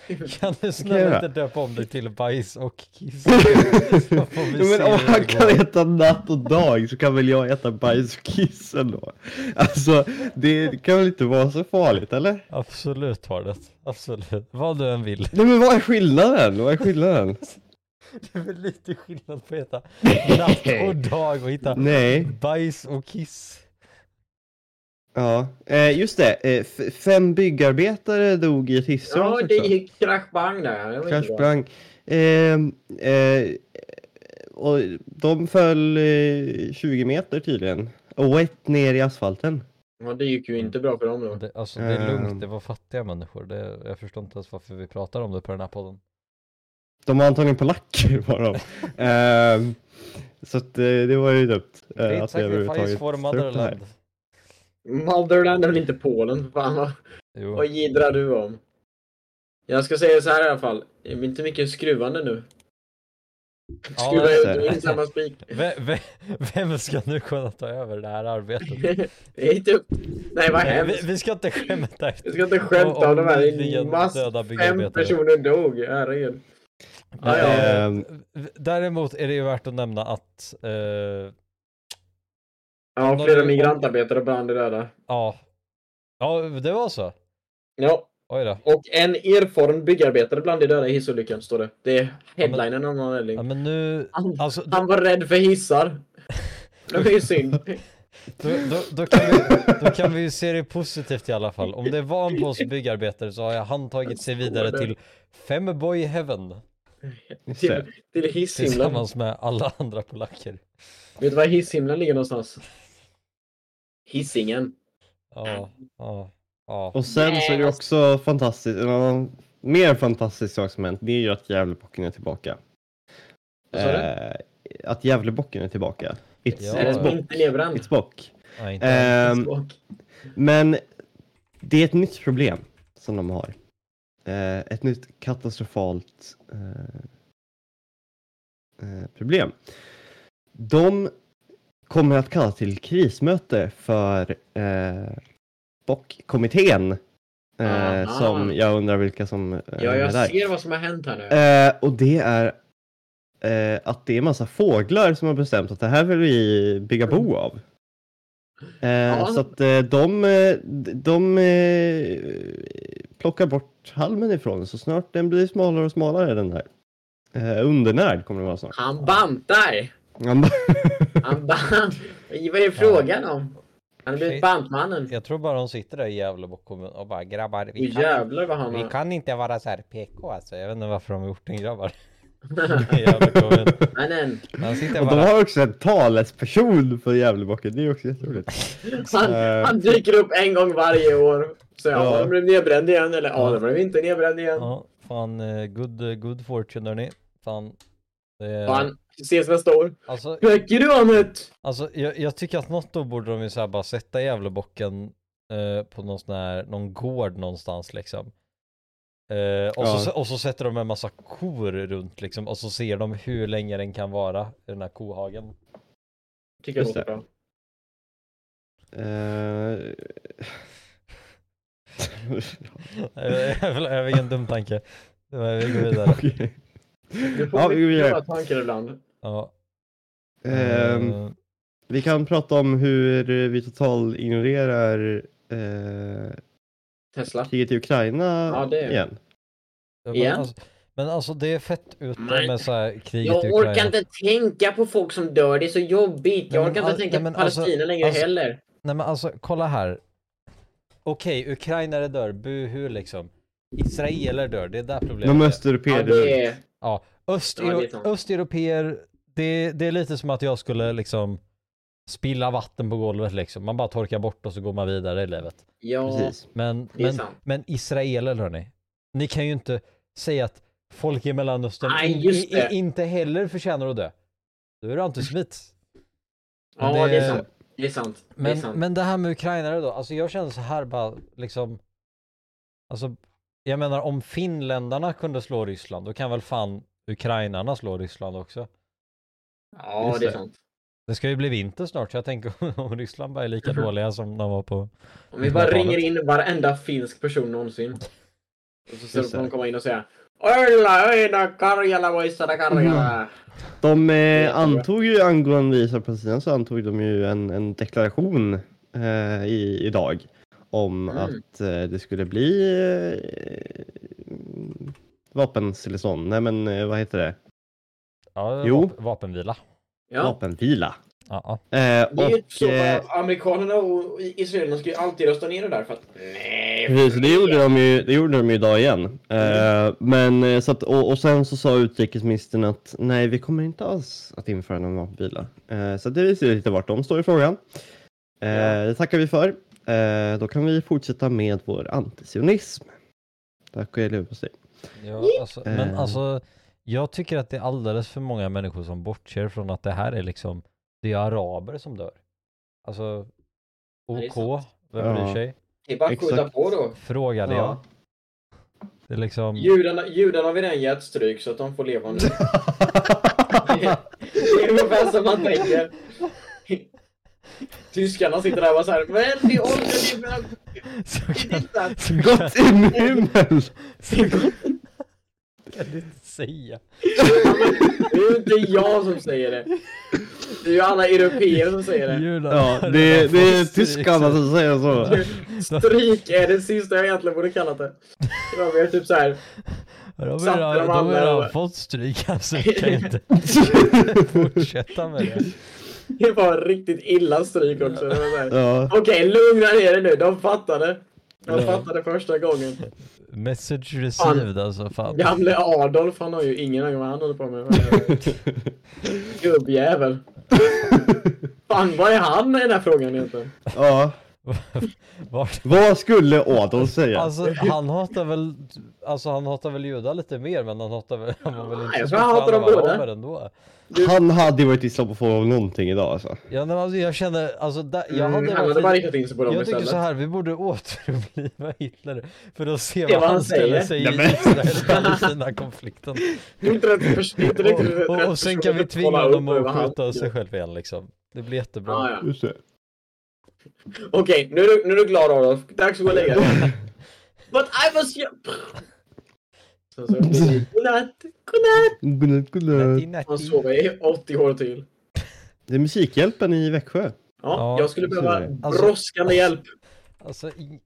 Kan du
jag
snälla inte döpa om dig till bajs och kiss?
Ja, men om han
det
kan heta natt och dag så kan väl jag heta bajs och kiss ändå. Alltså, det kan väl inte vara så farligt eller?
Absolut har det. Absolut. Vad du än vill.
Nej men vad är skillnaden? Vad är skillnaden?
Det är väl lite skillnad på att heta natt och dag och hitta
Nej,
bajs och kiss.
ja. Eh, just det, eh, fem byggarbetare dog i ett hissras
Ja,
också.
det gick kraschbang där. Bra.
sprang. Eh, eh, och de föll eh, 20 meter tydligen. Och rätt ner i asfalten.
Ja, det gick ju inte bra för dem då.
Det, alltså det är
Ehm.
lugnt, det var fattiga människor. Det, jag förstår inte ens varför vi pratar om det på den här podden.
De var antagligen polacker var de. Ehm, så att, eh, det var ju dumt. eh,
Great
att vi överhuvudtaget
sacrifice for
tar upp det här.
motherland.
Motherland är väl inte Polen? för Fan, vad,
Jo.
vad jiddrar du om? Jag ska säga så här i alla fall. Det är inte mycket skruvande nu.
Ja,
Skruva
det.
in samma spik.
Ve- ve- Vem ska nu kunna ta över det här arbetet?
Det är inte upp. Nej, vad hemskt.
vi, vi ska inte skämta.
Jag ska inte skämta om de här. Mass fem personer dog. Herregud. Ja, ja.
Eh. Däremot är det ju värt att nämna att eh,
Ja, flera
de-
migrantarbetare brann döda.
ja, ja det var så.
Ja,
Oj då.
och en erfaren byggarbetare bland de döda i hissolyckan står det. Det är headlinen om någon
Ja
anledning.
men nu,
Han,
alltså
han var rädd för hissar. Det var ju synd.
då, då, då, kan vi, då kan vi ju se det positivt i alla fall. Om det var en påse byggarbetare så har jag han tagit sig vidare till Femboy Heaven.
Till, till hisshimlen.
tillsammans med alla andra polacker.
Vet du var hisshimlen ligger någonstans? Hisingen.
Ja, ja, ja.
Och sen
Nej,
så är det
alltså-
också fantastiskt, en annan mer fantastisk sak som hänt, det är ju att Gävlebocken är tillbaka. Eh, att Gävlebocken är tillbaka. It's,
Ja.
It's bock.
inte?
It's bock.
Nej, inte
Ehm,
Och-
men det är ett nytt problem som de har. Eh, ett nytt katastrofalt eh, eh, problem. De kommer att kalla till krismöte för eh, BOC-kommittén. Eh, som jag undrar vilka som eh,
Ja,
är
jag
där.
ser vad som har hänt här nu.
Eh, och det är eh, att det är massa fåglar som har bestämt att det här vill vi bygga bo av. Eh, Så att eh, de, eh, de eh, plockar bort halmen ifrån så snart den blir smalare och smalare den där. Eh, undernärd kommer den vara snart.
Han bantar!
Han
Han bant. Vad är frågan om? Han har blivit bantmannen.
Jag tror bara de sitter där i Gävlebo kommun och bara grabbar, vi kan,
jävlar vad han
vi
har...
kan inte vara så här PK alltså. Jag vet inte varför de har gjort det grabbar.
Nej.
Han sitter
Och de
bara,
har också en talesperson för Gävlebocken, det är också jätteroligt.
Han, han dyker upp en gång varje år. Så ja,
Ja.
den blev nedbränd igen. Eller ja,
Ja.
den blev inte nedbränd igen.
ja, fan eh, good, eh, good fortune hörni. Fan. Det,
Fan, ses nästa år.
alltså,
Räcker du Amit?
Alltså jag, jag tycker att något då borde de ju såhär bara sätta Gävlebocken eh, på någon sån här, någon gård någonstans liksom. Eh, och, så,
Ja.
och så sätter de en massa kor runt liksom och så ser de hur länge den kan vara i den här kohagen.
Tycker jag låter bra.
Eh,
Jag har ingen dum tanke. Det var- Vi går vidare.
Okej.
Du får
Ja, vi går vidare.
tankar ibland.
Ja. Eh,
vi kan prata om hur vi total ignorerar
Tesla.
kriget i Ukraina
Ja, det-
igen.
men,
igen?
alltså, men alltså det är fett ute med så här kriget i
Jag
Ukraina.
orkar inte tänka på folk som dör, det är så jobbigt. Jag orkar inte
all-
tänka
nej,
på Palestina
alltså-
längre
alltså-
heller.
Nej men alltså kolla här. Okej, ukrainare dör, buhu liksom. Israeler dör, det är där problemet
De
är.
östeuropeer
Ja, det är...
Ja, Öst,
Ja, det är
östeuropeer, det, det är lite som att jag skulle liksom spilla vatten på golvet liksom. Man bara torkar bort och så går man vidare i livet.
Ja,
Precis.
Men,
är
men,
sant.
men israeler hörni, ni kan ju inte säga att folk i Mellanöstern
Nej,
i-
det.
inte heller förtjänar att dö. Då är du antisemit. Men
Ja, det är
det-
sant. Det är sant. det är
Men,
sant.
men det här med ukrainare då, alltså jag känner så här bara liksom Alltså jag menar om finländarna kunde slå Ryssland då kan väl fan ukrainarna slå Ryssland också.
Ja,
Just
det är
det.
sant.
Det ska ju bli vinter snart så jag tänker om Ryssland bara är lika dåliga som de var på
Om vi bara
1900-talet.
ringer in varenda finsk person någonsin. Och så får de komma in och säga Ölla, öina, Karjala, Voissada, Karjala.
De eh, antog ju angående Israel-Palestina så antog de ju en, en deklaration eh, i, idag om
Mm.
att eh, det skulle bli eh, vapenstillestånd. Nej men eh, vad heter det?
ja,
Jo.
vap- vapenvila.
Ja,
Vapenvila.
Ja,
Eh,
det är ju så.
eh,
Amerikanerna och israelerna ska ju alltid rösta ner det där för att nej.
Precis, det gjorde de ju, det gjorde de ju idag igen. Eh, men eh, så att, och, och sen så sa utrikesministern att nej, vi kommer inte alls att införa någon vapenvila. Eh, så det visar ju lite vart de står i frågan. Eh,
Ja.
Det tackar vi för. Eh, då kan vi fortsätta med vår antisionism. Tack och hej på sig.
ja alltså, men alltså jag tycker att det är alldeles för många människor som bortser från att det här är liksom det är araber som dör. Alltså
är
OK, vem
Ja.
bryr sig?
Det är bara att skjuta på då.
Frågade jag.
Ja.
Det är liksom...
Judarna, judarna har vi redan gett stryk så att de får leva nu. det är ungefär som man tänker. Tyskarna sitter där och bara såhär, men vi orkar inte.
Så
Det är
kan,
inte
så
Gott i himmel!
så säga.
Det är ju inte jag som säger det. Det är ju alla europeer som säger det.
Judarna
Ja, det, det är tyskarna
så-
som säger så.
Stryk är det sista jag egentligen borde kallat det. Det var mer typ
De
Satte
redan,
de
de har
andra
redan
och-
fått stryk alltså, vi kan inte fortsätta med det.
det var riktigt illa stryk också. Så här,
Ja,
Okej, lugna ner er nu. De fattade. De
Ja.
fattade första gången.
Message received alltså, fan.
Gamle Adolf, han har ju ingen aning vad han håller på med. Gubbjävel. Fan, vad är han i den här frågan egentligen?
ja.
Vart?
Vad skulle Adolf säga?
Alltså han hatar väl, alltså han hatar väl judar lite mer men han hatar väl, han var väl inte
jag
så
tror han hatar dem båda.
ändå.
Han hade ju varit islamofob av någonting idag alltså.
Ja men alltså jag känner, alltså där, jag
Mm,
hade
han hade
varit
bara riktat in sig på dem
Jag tycker så
istället.
här, vi borde återuppliva Hitler för att se vad
vad
han
han
ställer
säger.
sig i
Nej, men-
Israel-Palestina-konflikten.
För, inte riktigt rätt
Och, och, och sen kan vi tvinga honom att skjuta sig själv igen liksom. Det blir jättebra.
Ja, ja. Okej, nu, är du- nu är du glad Adolf. Dags att gå och lägga dig. But I was så, godnatt, godnatt.
Godnatt, godnatt.
Natti.
sover i 80 år till.
Det är Musikhjälpen i Växjö.
Ja,
Ja,
jag skulle behöva.
Alltså-
brådskande hjälp.
Alltså, i...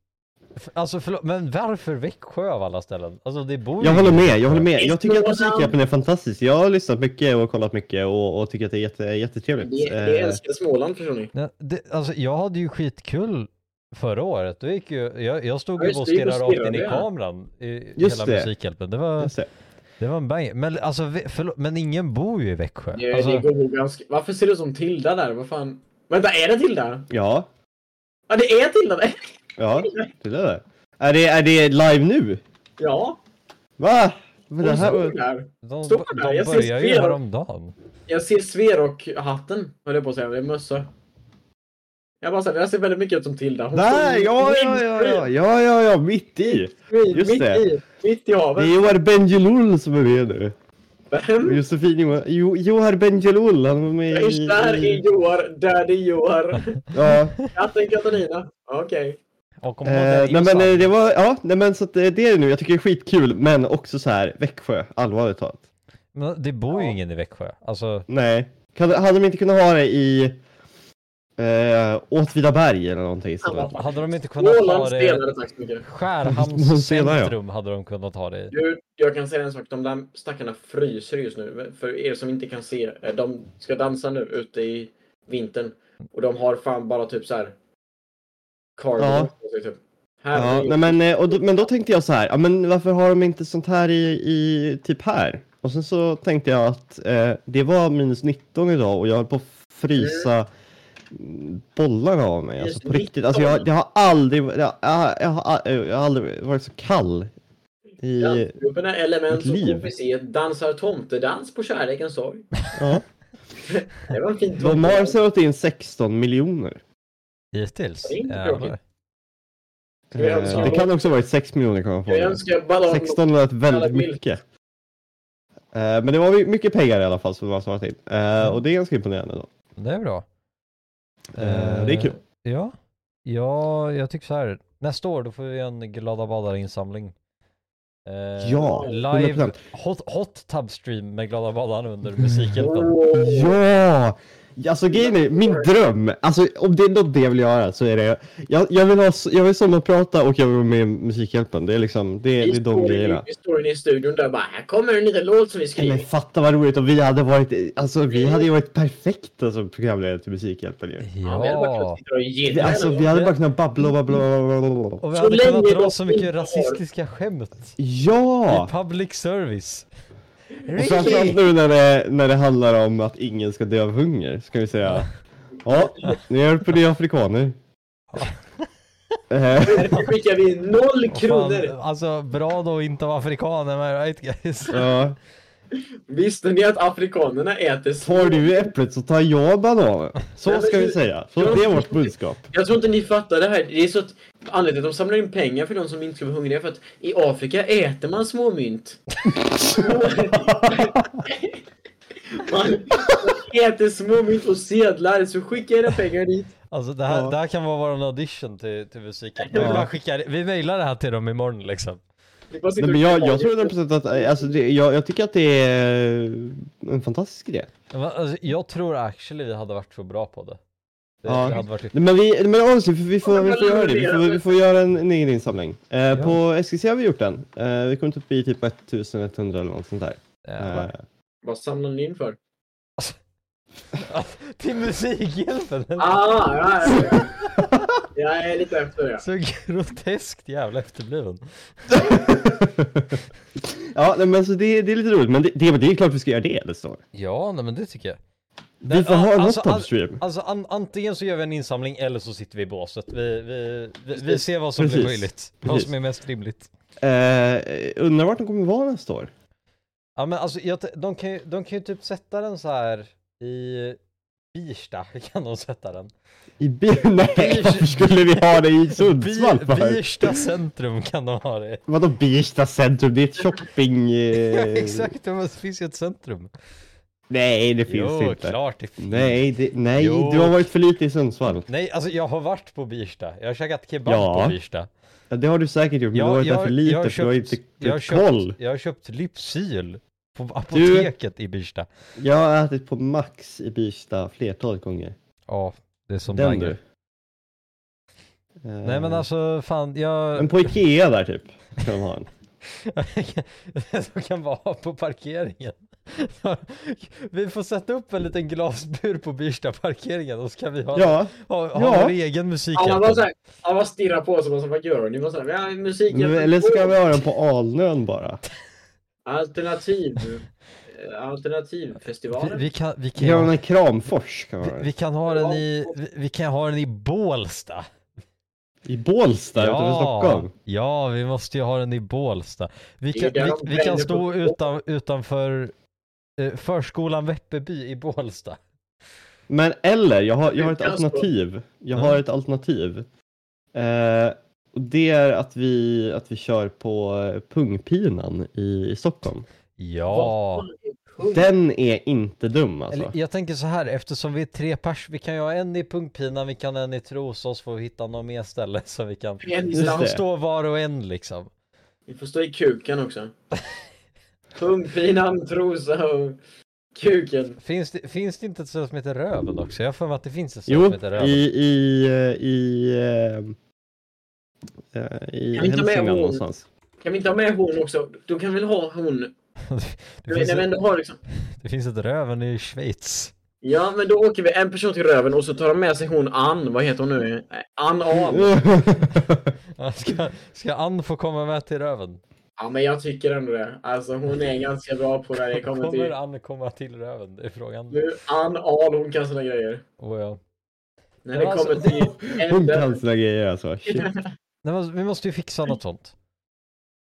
alltså förlåt, men varför Växjö av alla ställen? Alltså det bor
Jag håller med, jag håller med. Jag tycker att musikhjälpen är fantastisk. Jag har lyssnat mycket och kollat mycket och, och tycker att det är jätte, jättetrevligt.
Det, det
Eh,
älskar Småland förstår ni.
Ja, det, alltså jag hade ju skitkul förra året. Då gick ju, jag, jag stod
Ja,
och stirrade rakt in i kameran i
Just
hela
det.
Musikhjälpen. Det var,
just det.
det var en bang. Men alltså, förlåt, men ingen bor ju i Växjö.
Det,
Alltså,
det går ganska... Varför ser ut som Tilda där? Vad fan? Vänta, är det Tilda?
Ja,
Ja, det är Tilda! där.
ja, det är det. Är det, är det live nu?
Ja,
Va? Men det här
står där.
de,
står där,
de
jag ser
börjar ju häromdagen.
Jag ser Sverok-hatten, höll jag på att säga. Det är mössa. Jag bara säger, jag ser väldigt mycket ut som Tilda. Hon står
ja, ja, ja, ja, ja, ja, ja, mitt i.
mitt,
just
mitt
det.
i, mitt i
Det
havet.
är Johar Bendjelloul som är med nu.
Vem?
Josefin Johan, jo, Johar Bendjelloul, han var med
är
i...
där i Joar, där det är Joar.
Ja,
Katten Katarina. Okej.
Och om
eh,
är
nej men eh, det var, ja, nej men så att eh, det är det nu, jag tycker det är skitkul, men också så här, Växjö, allvarligt talat.
Men det bor ju
Ja.
ingen i Växjö. Alltså,
Nej, kan, hade de inte kunnat ha det i eh, Åtvidaberg eller någonting?
Ja.
hade de inte kunnat ha
Småland
det...
tack så mycket.
Skärhamns centrum hade de kunnat ha det i.
Du, jag kan säga en sak. De där stackarna fryser just nu. För er som inte kan se. eh, De ska dansa nu ute i vintern. Och de har fan bara typ så här. Cargo.
Ja.
Typ.
Ja,
Här.
nej, men, eh, och då, men då tänkte jag så här, ja, men varför har de inte sånt här i, i typ här? Och sen så tänkte jag att eh, det var minus 19 idag och jag höll på att frysa mm, bollarna av mig. Alltså på riktigt. Alltså jag,
19?
jag har aldrig, jag, jag, jag, har, jag har aldrig varit så kall. I,
Dansgruppen är element
liv.
KPC dansar tomtedans på kärlekens sorg.
ja.
Det var en fin
De har sålt in 16 miljoner.
Hittills.
Jag
Eh,
önskar-
det kan också ha varit 6 miljoner kan man få.
Jag önskar ballong.
16 lät väldigt mycket. Eh, men det var my- mycket pengar i alla fall som de har svarat in. Eh, och det är ganska imponerande då.
Det är bra.
Eh, det är kul.
Ja. ja, jag tycker så här. Nästa år då får vi en glada badare-insamling. Eh,
Ja,
Live
100%.
hot, hot tub stream med glada badaren under musikhjälpen.
Åh.
Ja! Alltså grejen är, min dröm, alltså om det är något det jag vill göra så är det, jag, jag vill ha, jag vill sommarprata och jag vill vara med i Musikhjälpen. Det är liksom, det, är- det är de grejerna.
Vi står inne i studion där bara, här kommer en liten låt som vi
Men
skrivit.
fatta vad roligt och vi hade varit, alltså vi hade ju varit perfekta som programledare till Musikhjälpen ju.
Ja, vi hade bara
Ja.
kunnat sitta och ge
Vi, alltså vi hade bara kunnat babbla och babbla och
vi
Så
hade kunnat dra så mycket rasistiska skämt.
Ja!
I public service.
Och framförallt nu när det, när det handlar om att ingen ska dö av hunger, ska vi säga. Ja, är på det afrikaner. Eh,
Därför skickar vi noll
Fan,
kronor.
alltså bra då att inte vara afrikan, am I right guys?
ja.
Visste ni att afrikanerna äter små...
Tar du äpplet så tar jag bananen. Så ska vi säga. Så det är vårt budskap.
Jag tror inte ni fattar det här. Det är så att anledningen till att de samlar in pengar för de som inte ska vara hungriga är för att i Afrika äter man små mynt. man äter små mynt och sedlar så skicka era pengar dit.
Alltså det här,
Ja.
det här kan vara vår audition till, till musiken. Vi,
Ja.
bara skickar, vi mailar det här till dem imorgon liksom.
Nej, men jag, jag tror
på.
100% att, alltså det, jag, jag tycker att det är en fantastisk idé.
Men, Alltså, jag tror actually vi hade varit så bra på det. det,
Ja.
det hade varit...
Men vi, men honestly, vi får, vi får göra det. Vi får, vi får göra en, en egen insamling. Eh, På SKC har vi gjort den. Eh, vi kom upp i typ 1100 eller något sånt där. Eh,
Vad samlar ni in för?
Till Musikhjälpen!
Ah, ja, ja, ja. Jag är lite efter ja.
Så groteskt jävla efterbliven.
ja, nej, men så det, det är lite roligt. Men det, det, det är klart vi ska göra det, det står.
Ja, nej men det tycker jag.
Vi får ha en
alltså,
hot tub stream.
Alltså an, antingen så gör vi en insamling eller så sitter vi i båset. Vi, vi, vi, vi ser vad som
Precis.
blir möjligt. Vad
Precis.
som är mest rimligt.
Eh, undrar vart de kommer vara nästa år?
Ja men alltså jag, de, kan ju, de kan ju typ sätta den så här i Birsta kan de sätta den.
I bi- Nej, varför skulle vi ha det i Sundsvall för?
Birsta centrum kan de ha det.
Vadå Birsta centrum? Det är ett shopping...
Ja,
Eh...
exakt, men det finns ju ett centrum.
Nej, det finns
jo,
inte.
klart det finns.
Nej, det, nej
Jo.
du har varit för lite i Sundsvall.
Nej, alltså jag har varit på Birsta. Jag har käkat kebab
Ja.
på Birsta.
Ja, det har du säkert gjort, men
Ja,
du har varit
jag-
där för
jag
lite
har
för du har
köpt-
inte
jag har köpt,
koll.
Jag har köpt Lypsyl på apoteket i Birsta.
Jag har ätit på Max i Birsta flertalet gånger.
Ja, Det är som
Den
banger.
du.
Nej men
Eh,
alltså fan, jag...
Men på Ikea där typ. Kan de ha en.
som kan vara på parkeringen. vi får sätta upp en liten glasbur på Birsta parkeringen och så kan vi ha,
Ja,
ha, ha
ja.
vår egen musik.
Alla bara såhär, alla bara stirrar på oss och bara vad gör ni? Bara såhär, ja, musiken.
men- eller ska vi ha den på Alnön bara?
Alternativ. eh,
vi,
Alternativfestivalen.
vi, kan, vi,
Vi
kan,
har den
ha,
i Kramfors kan
vi, vi kan ha den i, vi, vi kan ha den i Bålsta.
I Bålsta utanför Stockholm.
ja, vi måste ju ha den i Bålsta. Vi kan, vi, vi kan stå utan, utanför eh, förskolan Väppeby i Bålsta.
Men eller, jag har, jag har ett alternativ. Jag
Ja.
har ett alternativ. Eh, och det är att vi, att vi kör på Pungpinan i, i Stockholm.
Ja.
Den är inte dum alltså.
Eller, jag tänker så här, eftersom vi är tre pers, vi kan ju ha en i Pungpinan, vi kan ha en i Trosås, får vi hitta något mer ställe så vi kan stå var och en liksom.
Vi får stå i kuken också. Pungpinan, Trosa och kuken.
Finns det, finns det inte ett ställe som heter Röven också? Jag har för mig att det finns ett ställe
Jo,
som heter Röven.
i, i, eh, i, eh, i
Kan vi inte med
Hälsingland någonstans.
Kan vi inte ha med hon också? Du kan väl ha hon?
det, finns
vi
ett,
har liksom.
det finns ett Röven i Schweiz.
Ja, men då åker vi en person till Röven och så tar de med sig hon Ann. Vad heter hon nu? Eh, Ann Ahl.
Ja, Ska, ska Ann få komma med till Röven?
Ja, men jag tycker ändå det. Alltså hon är ganska bra på när det kommer
Kommer
till...
Ann komma till Röven? Det är frågan.
Nu, Ann Ahl, hon kan såna grejer.
Oh, ja.
När
Men
det
alltså-
kommer till
Hon kan sina grejer alltså. Shit.
Nej, men vi måste ju fixa något sånt.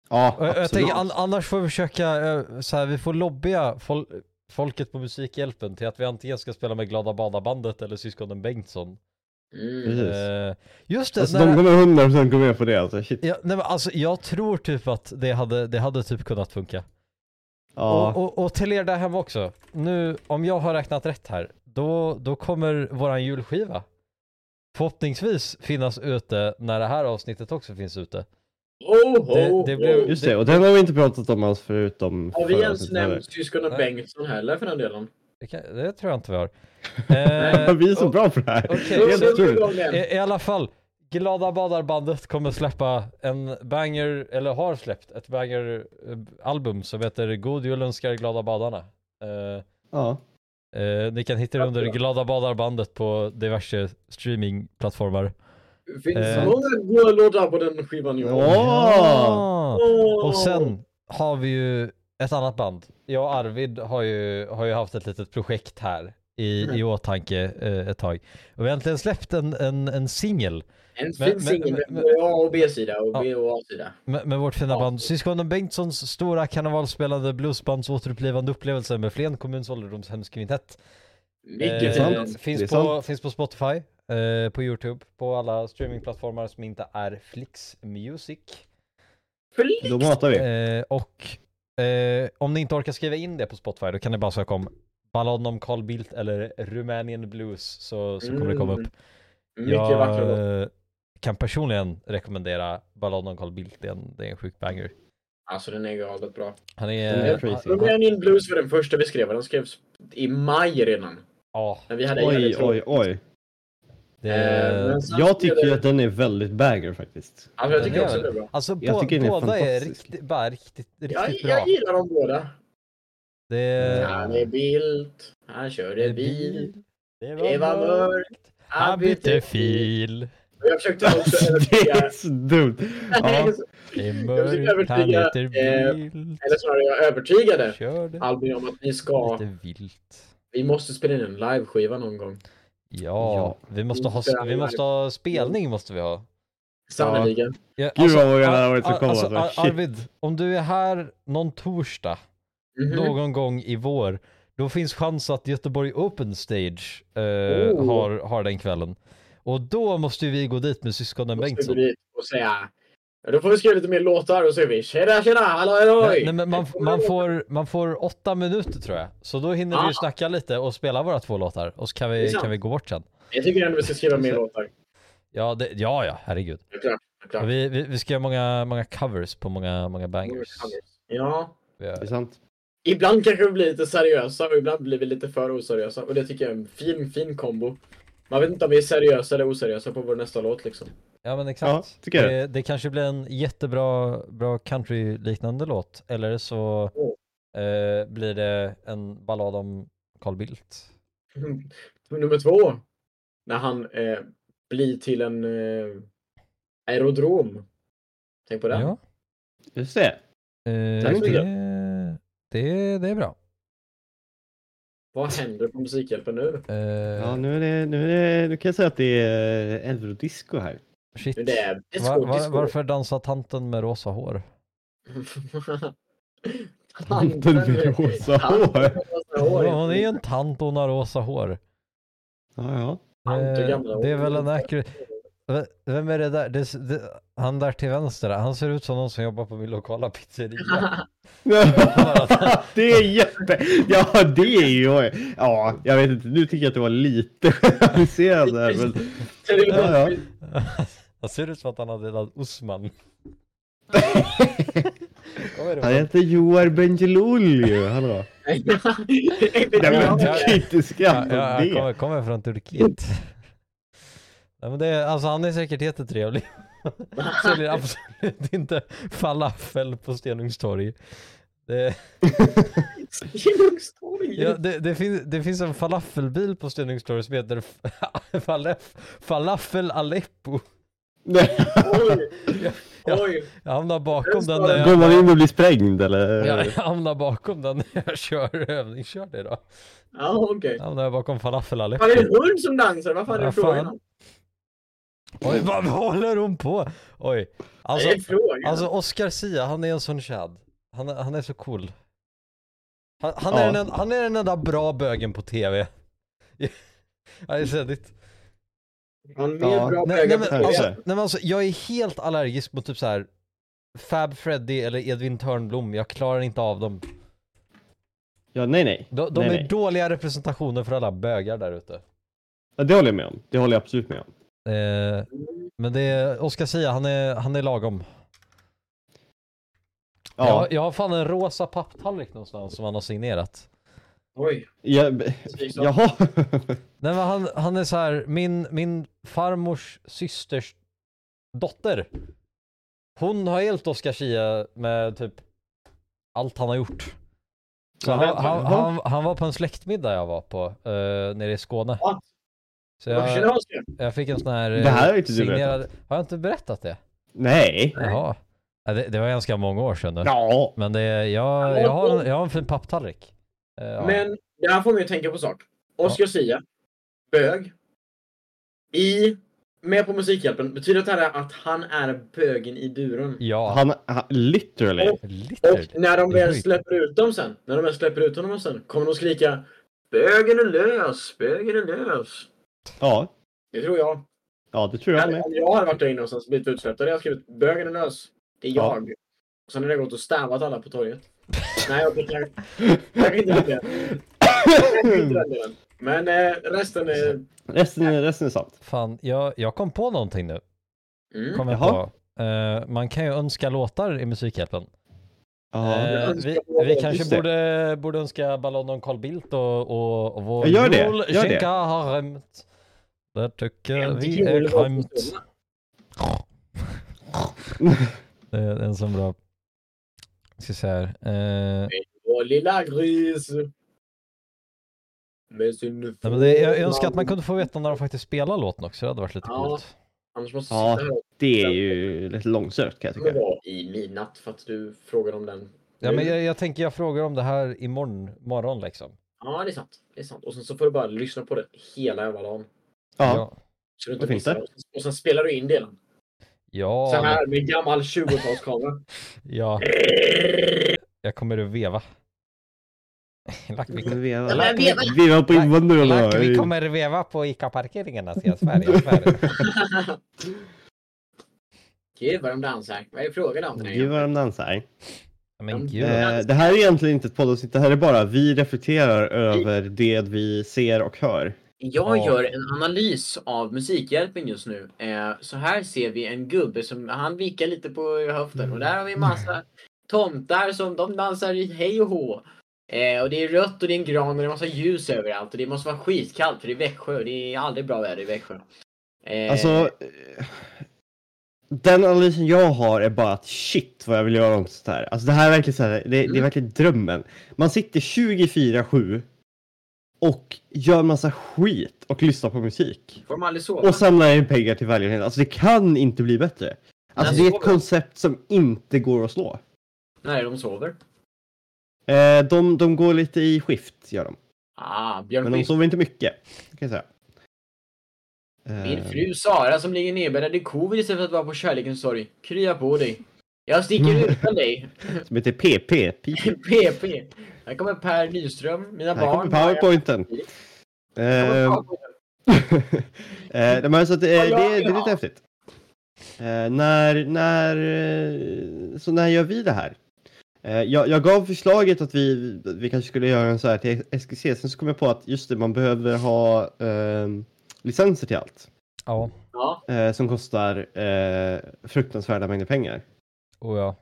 Ja,
jag, jag tänker, an, annars får vi försöka, eh, så här, vi får lobbya fol, folket på Musikhjälpen till att vi antingen ska spela med Glada Badarbandet eller Syskonen Bengtsson.
Mm.
Eh, just det,
Alltså
när,
de kommer 100% gå med på det alltså. Shit.
ja, nej, men alltså, jag tror typ att det hade, det hade typ kunnat funka.
Ja.
Och, och, och till er där hemma också, nu om jag har räknat rätt här, då, då kommer våran julskiva förhoppningsvis finnas ute när det här avsnittet också finns ute.
Oh,
Det-
oh,
det blev-
oh.
Just det, och den har vi inte pratat om alls förutom
Har vi ens nämnt syskonen. Bengtsson heller för den delen?
Det, kan, det tror jag inte vi har. Eh,
vi är så
och-
bra på det här.
Den.
I, I alla fall, Glada Badarbandet kommer släppa en banger, eller har släppt ett banger-album som heter God Jul önskar Glada Badarna. Eh,
Ja.
Eh, ni kan hitta det under Glada Badarbandet på diverse streamingplattformar.
Det finns
Eh.
många goda låtar på den skivan. Ja.
Ja.
Och sen har vi ju ett annat band. Jag och Arvid har ju, har ju haft ett litet projekt här i,
Mm.
i åtanke eh, ett tag. Och vi har äntligen släppt en, en, en singel
En fin singel med A och B-sida och
Ja.
B och A-sida.
med, med vårt fina
Ja.
band. Syskonen Bengtssons stora karnevalspelande bluesbands återupplivande upplevelse med Flen kommuns ålderdomshemskvintett.
Mycket
Eh,
sant.
finns, på,
sant.
finns på Spotify, eh, på Youtube, på alla streamingplattformar som inte är Flix Music.
Flick.
Då matar vi.
Eh, och eh, om ni inte orkar skriva in det på Spotify då kan ni bara söka om Balladen om Carl Bildt eller Rumänien Blues så, så kommer det komma
Mm.
upp.
Mycket vackra låtar.
Jag eh, kan personligen rekommendera Balladen om Carl Bildt, det är en, det är en sjuk banger.
Alltså den är galet bra.
Han
Den
är...
är
han-
Romanian Blues var den första vi skrev. Den skrevs i maj redan.
Ja,
När vi hade
Oj, oj, oj.
det
Eh, men
Jag tycker
det-
att den är väldigt banger faktiskt.
Alltså jag
Den
tycker
är
också
väl-
det är bra.
Alltså
Jag tycker den är
båda är
fantastisk.
riktigt, bara riktigt,
Jag,
riktigt bra.
jag gillar dem båda.
Det,
Han är Bildt. Han körde bil.
Det
Det var mörkt.
Han bytte fil.
Och Jag försökte också
det
övertyga...
är så dumt. Ja.
Det är
Jag försökte
mörkt, han
övertyga,
heter
eh,
Bildt.
Eller snarare jag övertygade
Körde
Albin om att ni ska...
lite vilt.
Vi måste spela in en liveskiva någon gång.
Ja,
Ja.
vi måste ha, vi måste ha spelning måste vi ha.
Sannerligen.
Ja,
Gud vad många det hade varit så komma.
alltså,
Alltså.
Arvid, om du är här någon torsdag,
Mhm.
någon gång i vår, då finns chans att Göteborg Open Stage eh,
Oh.
har, har den kvällen. Och då måste vi gå dit med syskonen Bengtsson.
och säga... Ja, då får vi skriva lite mer låtar och så säger vi tjena tjena halloj halloj!
Nej, nej, men man, man, får, man får åtta minuter tror jag. Så då hinner vi
Ah.
snacka lite och spela våra två låtar. Och så kan
är
vi, kan vi gå bort sen.
Jag tycker ändå vi ska skriva mer låtar.
Ja, det, ja, ja, herregud.
Ja, Klart, klart.
Vi, vi, vi ska göra många, många covers på många, många bangers.
Ja.
Vi
Det är sant.
Ibland kanske vi blir lite seriösa och ibland blir vi lite för oseriösa och det tycker jag är en fin, fin kombo. Man vet inte om vi är seriösa eller oseriösa på vår nästa låt liksom.
Ja men
Ja,
exakt.
tycker jag.
det, det kanske blir en jättebra bra country-liknande låt. Eller så eh, blir det en ballad om Carl Bildt.
Nummer två. När han eh, blir till en eh, aerodrom. Tänk på den.
Ja,
Just det.
eh,
Tack så
det,
mycket.
det, det är bra.
Vad händer på Musikhjälpen nu?
Eh,
Ja, nu är det, nu är det, nu kan jag säga att det är eurodisco här.
shit.
Det är ett
Va, va,
skådis.
varför dansar tanten med rosa hår?
Tanten med rosa hår.
Ja, hon är ju en tant och hon har rosa hår.
Ja, ja.
Och
Eh, det är väl en accurate... Vem är det där? Det, det, han där till vänster, han ser ut som någon som jobbar på min lokala pizzeria.
det är jätte... Ja, det är ju... Ja, jag vet inte. Nu tycker jag att det var lite avancerat där, men... Ja, ja.
Han ser ut som att han har delat Osman.
Han heter Joar Bendjelloul ju. Hallå. Nej men du kan ju inte skratta
ja,
åt
jag
det.
kommer, kommer från Turkiet. Nej, men det är, alltså han är säkert jättetrevlig. Säljer absolut inte falafel på Stenungstorg. Det, ja, det, det, finns, det finns en falafelbil på Stenungstorg som heter falaf, Falafel Aleppo.
Nej.
Oj,
Ja.
oj.
Jag hamnar bakom
Den
när
Går
jag,
man in och blir sprängd eller?
jag, jag hamnar bakom den när jag kör övningskörde idag.
Ja, okej.
Hamnar jag bakom Falafel Aleppo.
Fan, är det en hund som dansar? Vad fan är
Ja,
det frågan
fan.
om?
Oj, vad håller hon på? Oj. Alltså,
är.
Alltså Oscar Sia, han är en sån chad. Han, är- han är så cool. Han, han, är
Ja.
den, han är den enda bra bögen på TV. Har sett det.
Han är mer
Ja.
bra
Nej, nej, men,
på
alltså, nej men alltså, jag är helt allergisk mot typ så här Fab Freddy eller Edvin Törnblom, jag klarar inte av dem.
Ja, nej nej.
De, de
nej,
är
nej.
dåliga representationer för alla bögar där ute.
Ja, det håller jag med om. Det håller jag absolut med om.
Eh, men det är, Oscar Sia, han är, han är lagom.
Ja,
Jag, jag har fan en rosa papptallrik någonstans som han har signerat.
Oj.
ja,
Sviksam.
jaha.
Nej men han, han är så här, min, min farmors systers dotter. Hon har hjälpt Oscar Schia med typ allt han har gjort. Så han, han, han, han var på en släktmiddag jag var på, uh, nere i Skåne.
Ja.
Så jag, jag fick en sån här
Det här har inte du
signerad... Har jag inte berättat det?
Nej.
Jaha. Ja, det, det var ganska många år sedan nu.
Ja.
Men det, jag, jag, har, en- jag har en fin papptallrik. Eh, ja.
Men det här får mig att tänka på sak. Oscar Sia, bög. I, med på Musikhjälpen, betyder det här att han är bögen i buren?
Ja,
Han, han literally.
Och-
literally.
Och när de väl släpper ut dem sen, när de väl släpper ut honom sen, kommer de skrika Bögen är lös, bögen är lös.
Ja.
Det tror jag.
Ja, det tror jag med.
Om jag hade varit där inne och blivit utsläppt, då hade jag skrivit Bögen är lös. Det är
Ja.
jag. Och sen hade jag gått och stävat alla på torget. Nej, jag kan jag inte det. Jag. Men eh, resten är...
Resten, resten är sant.
Fan, jag, jag kom på någonting nu.
Mm.
Kom jag på. Eh, man kan ju önska låtar i Musikhjälpen.
Ja.
Eh,
önskar
vi, vi kanske borde, borde önska ballad om Carl Bildt och, och, och vår
Ja, gör det, gör det.
har. Det tycker
En
vi är
stunden.
Det är en sån bra... Jag ska se här. Eh,
lilla gris. Med sin
nej, men det, jag, jag önskar att man kunde få veta när de faktiskt spelar låten också. Det hade varit lite
Ja.
coolt.
Annars måste
Ja.
jag
Det är ju lite långsökt kan jag tycka.
i midnatt för att du frågar om den.
Ja, men jag, jag tänker jag frågar om det här imorgon morgon liksom.
Ja, det är sant. Det är sant. Och sen så får du bara lyssna på det hela jävla dagen.
Ja.
Så du inte missar
det.
Och sen spelar du in delen.
Ja,
Så
men-
här med gammal 20-talskamera.
ja. Jag kommer att veva. Lack, vi,
veva.
på invandrarna.
Lack, vi kommer att veva på ICA-parkeringarna, ser jag svär, jag svär.
Gud vad de dansar. Vad är frågan om?
Gud vad de dansar.
Men gud.
Eh, det här är egentligen inte ett poddavsnitt, det här är bara vi reflekterar över det vi ser och hör.
Jag
Ja.
gör en analys av Musikhjälpen just nu. Eh, så här ser vi en gubbe som han vickar lite på höften och där har vi massa tomtar som de dansar i hej och hå. Eh, och det är rött och det är en gran och det är massa ljus överallt. Och det måste vara skitkallt för det är Växjö och det är aldrig bra väder i Växjö. Eh,
Alltså, den analysen jag har är bara att shit vad jag vill göra något sånt här. Alltså det här är verkligen så här, det, det är
Mm.
verkligen drömmen. Man sitter 24-7 och gör massa skit och lyssnar på musik.
får man aldrig sova?
Och samlar in pengar till välgörenhet. Alltså det kan inte bli bättre. Alltså det är ett koncept som inte går att slå.
Nej, de sover.
Eh, de, de går lite i skift, gör de.
Ah, Björn
Men de sover inte mycket, kan jag säga.
Min
Eh,
fru Sara som ligger nedbäddad i covid istället för att vara på kärlekens sorg. Krya på dig. Jag sticker utan dig.
Som heter PP. PP.
PP. Här kommer Per Nyström, mina
Här
barn. Här kommer
Eh,
PowerPointen.
eh, men alltså, det, är lite häftigt. Eh, när, när, eh, så när gör vi det här? Eh, jag, jag gav förslaget att vi, vi kanske skulle göra en så här till SKC, sen så kom jag på att just det, man behöver ha eh, licenser till allt.
Ja,
Eh, som kostar eh, fruktansvärda mängder pengar.
Och ja.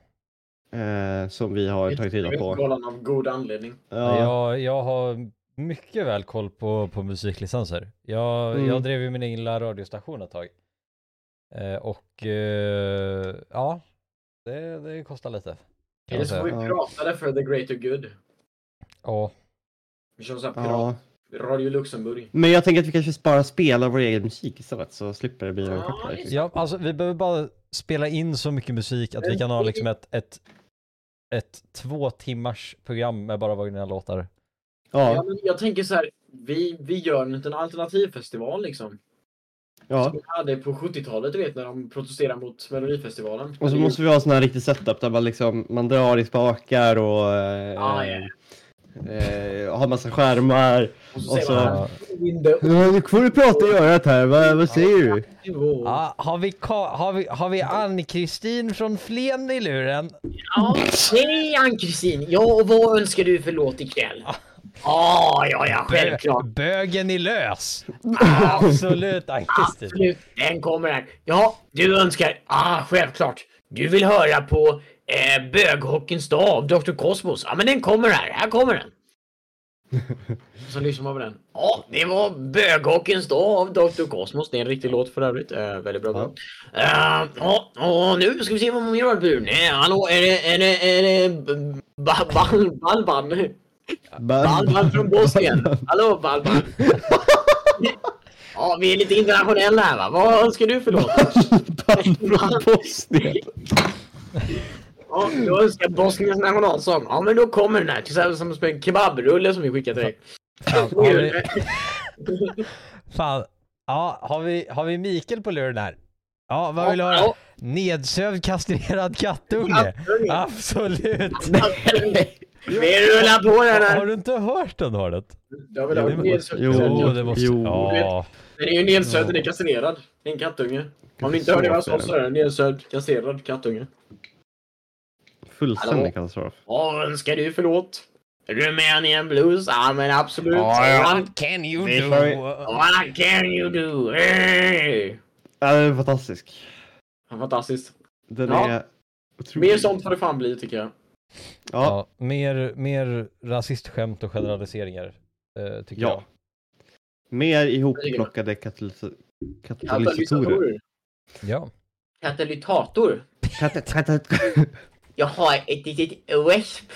Eh, som vi har tagit reda på.
Av god anledning.
Ja,
Jag, jag har mycket väl koll på, på musiklicenser. Jag,
Mm.
jag drev ju min egen lilla radiostation ett tag. Eh, och eh, ja, det, det kostar lite.
Eller
man
så får vi
säga.
Ja.
prata där för the greater good.
Ja,
Vi kör så här pirat.
ja.
Radio Luxemburg.
Men jag tänker att vi kanske bara spelar vår egen musik istället så slipper det bli en
Ja, just
ja, alltså vi behöver bara spela in så mycket musik att vi kan ha liksom ett, ett, ett två timmars program med bara våra låtar.
Ja.
Ja,
men jag tänker så här. Vi, vi gör en liten alternativfestival liksom.
ja.
Som vi hade på 70-talet, du vet när de protesterade mot Melodifestivalen.
Och så måste vi ha sån här riktig setup där man liksom, man drar i spakar och eh,
Ah, ja.
eh, har massa skärmar.
Och så
och
säger
så-
man
nu får du prata i örat här, vad, vad säger du?
Ja, har vi, Ka- har vi, har vi Ann-Kristin från Flen i luren?
Ja, hej Ann-Kristin! Ja, och vad önskar du för låt ikväll? Ja, ja, ja, självklart.
Bögen i lös! Absolut Ann-Kristin.
Absolut, den kommer här. Ja, du önskar... Ah, självklart. Du vill höra på eh, Böghockeyns dag av Dr. Cosmos. Ja, men den kommer här. Här kommer den. Så lyssnar man på den. Ja, det var Böghockeyns dag av Dr. Cosmos. Det är en riktig låt för övrigt. Eh, väldigt bra.
Ja.
Ja, ja, och nu ska vi se vad man på buren. Eh, Hallå, är det... Är det... Är det... Ba- Bal- Balban? Balban från Bosnien. Hallå Balban. Ja, vi är lite internationella här va. Vad önskar du för låt?
Från Bosnien.
Ja, jag önskar Bosniens nationalsång. Ja, men då kommer den här tillsammans med en kebabrulle som vi skickar till dig.
Fan, har vi, fan. Ja, har vi, har vi Mikael på luren här? Ja, vad vill du höra?
Ja,
Nedsövd kastrerad kattunge?
kattunge.
Absolut!
Vi rullar på den
Har
här.
du inte hört den Håret?
Jag vill
Jo,
ha
det
nedsövd.
Jo,
det måste...
jo.
Ja.
Den är ju nedsövd, den är kastrerad. Det är en kattunge. Om ni inte hörde vad jag sa så är det en nedsövd, kastrerad kattunge.
Fullständig katastrof.
Önskar du för låt? Rumänien blues? Ja men absolut.
What can you
Vi
do?
What can you do? Hey!
Ja, den är fantastisk.
Fantastiskt.
Den
Ja.
är otrolig.
Mer sånt får det fan bli tycker jag.
Ja,
Ja, mer, mer rasistskämt och generaliseringar. Eh, tycker
Ja.
jag.
mer ihopplockade katalysa- katalysatorer.
Katalysatorer.
Ja.
Katalytator.
Kat- kat-
Jag har ett litet wesp.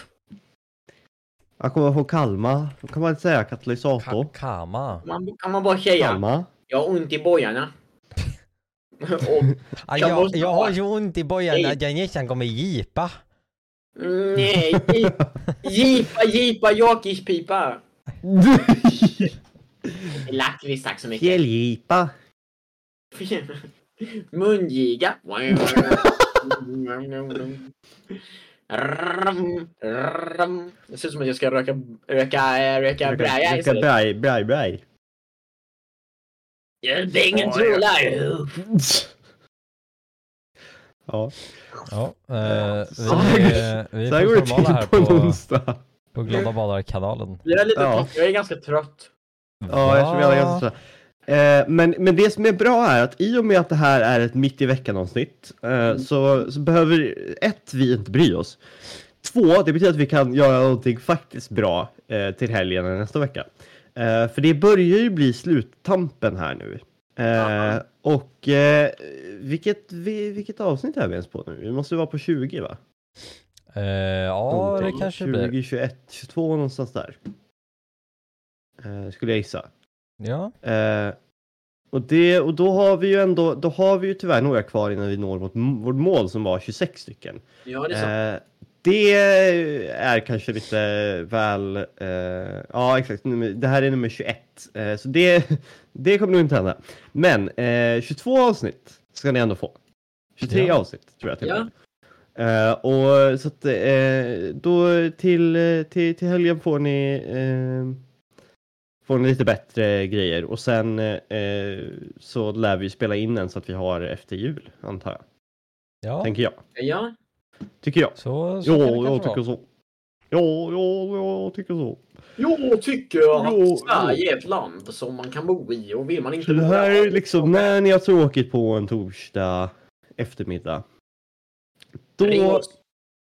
Jag kommer ihåg Kalmar. Då kan man inte säga katalysator.
Ka- Kama.
Man, kan man bara säga.
Kalmar.
Jag har ont i bojarna. Och, Jag
jag,
måste
jag
ha-
har så ont i bojarna
Nej.
jag nästan kommer jipa.
mm, nej, jipa, jipa, jakispipa. Lakrits, tack så mycket.
Fjälljipa.
Mungiga. Det ser ut som att jag ska röka, röka, röka braja
Röka
istället.
braj, braj, braj.
Jag är ingen trollar.
Ja,
Ja, eh, vi,
här-
eh, vi
så här
är
går det
fullt här
till på en onsdag.
på Glada Badar-kanalen.
Jag är lite
Ja.
trött. Jag är ganska trött.
Ja, jag tror vi alla är ganska trötta. Eh, men, men det som är bra är att i och med att det här är ett mitt i veckan avsnitt eh, så, så behöver ett, vi inte bry oss. två, det betyder att vi kan göra någonting faktiskt bra eh, till helgen eller nästa vecka. Eh, för det börjar ju bli sluttampen här nu.
Ja.
och vilket, vi, vilket avsnitt är vi ens på nu? Vi måste vara på 20 va?
Ja, det kanske
20,
blir.
21, 22 någonstans där. Skulle jag gissa.
Ja,
Eh, och, det, och då har vi ju ändå, då har vi ju tyvärr några kvar innan vi når vårt, vårt mål som var 26 stycken.
Ja, det är sant.
Eh, det är kanske lite väl, eh, ja exakt, nummer, det här är nummer 21. Eh, så det, det kommer nog inte hända. Men eh, 22 avsnitt ska ni ändå få. 23
Ja.
avsnitt tror jag till och
Ja.
med. Eh, och så att eh, då till, eh, till, till helgen får ni får ni lite bättre grejer och sen eh, så lär vi spela in den så att vi har efter jul antar jag.
ja.
Tänker jag.
Ja,
Tycker jag.
Så, så
Ja,
kan det
jag tycker
vara.
så. Ja, ja, jag tycker så.
jag tycker att
Jo,
Sverige är ett land som man kan bo i och vill man inte
Så det här är liksom när ni har tråkigt på en torsdag eftermiddag. Då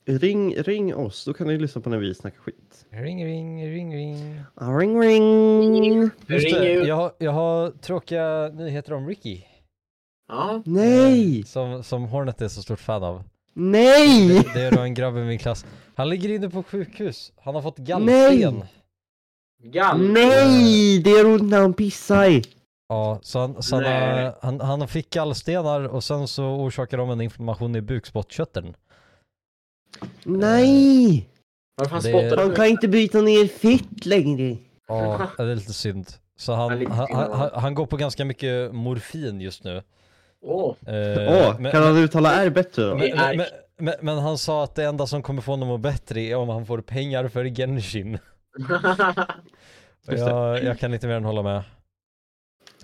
Ring
ring,
oss.
då kan ni lyssna på när vi snackar skit.
Ring, ring, ring, ring.
Ah, Ring, ring!
Just det, jag, har- jag har tråkiga nyheter om Ricky.
Ja,
Nej!
Som, som Hornet är så stort fan av.
Nej!
Det, det är då en grabb i min klass. Han ligger inne på sjukhus. Han har fått gallsten.
Nej!
gall.
Nej! Det är ont när han pissar.
Ja, så, han, så han, han, han fick gallstenar och sen så orsakar de en inflammation i bukspottkörteln.
Nej!
Varför han
Det-
spottade
Han kan inte bryta ner fett längre.
Ja, det är lite synd. Så
Ja,
han,
lite
han,
synd,
han,
ja.
han, han går på ganska mycket morfin just nu.
Åh,
Eh,
Åh,
men,
kan han uttala R bättre då?
Det
men,
är-
men, men, men han sa att det enda som kommer få honom att må bättre är om han får pengar för Genshin. Och
Just det.
jag, jag kan inte mer än hålla med.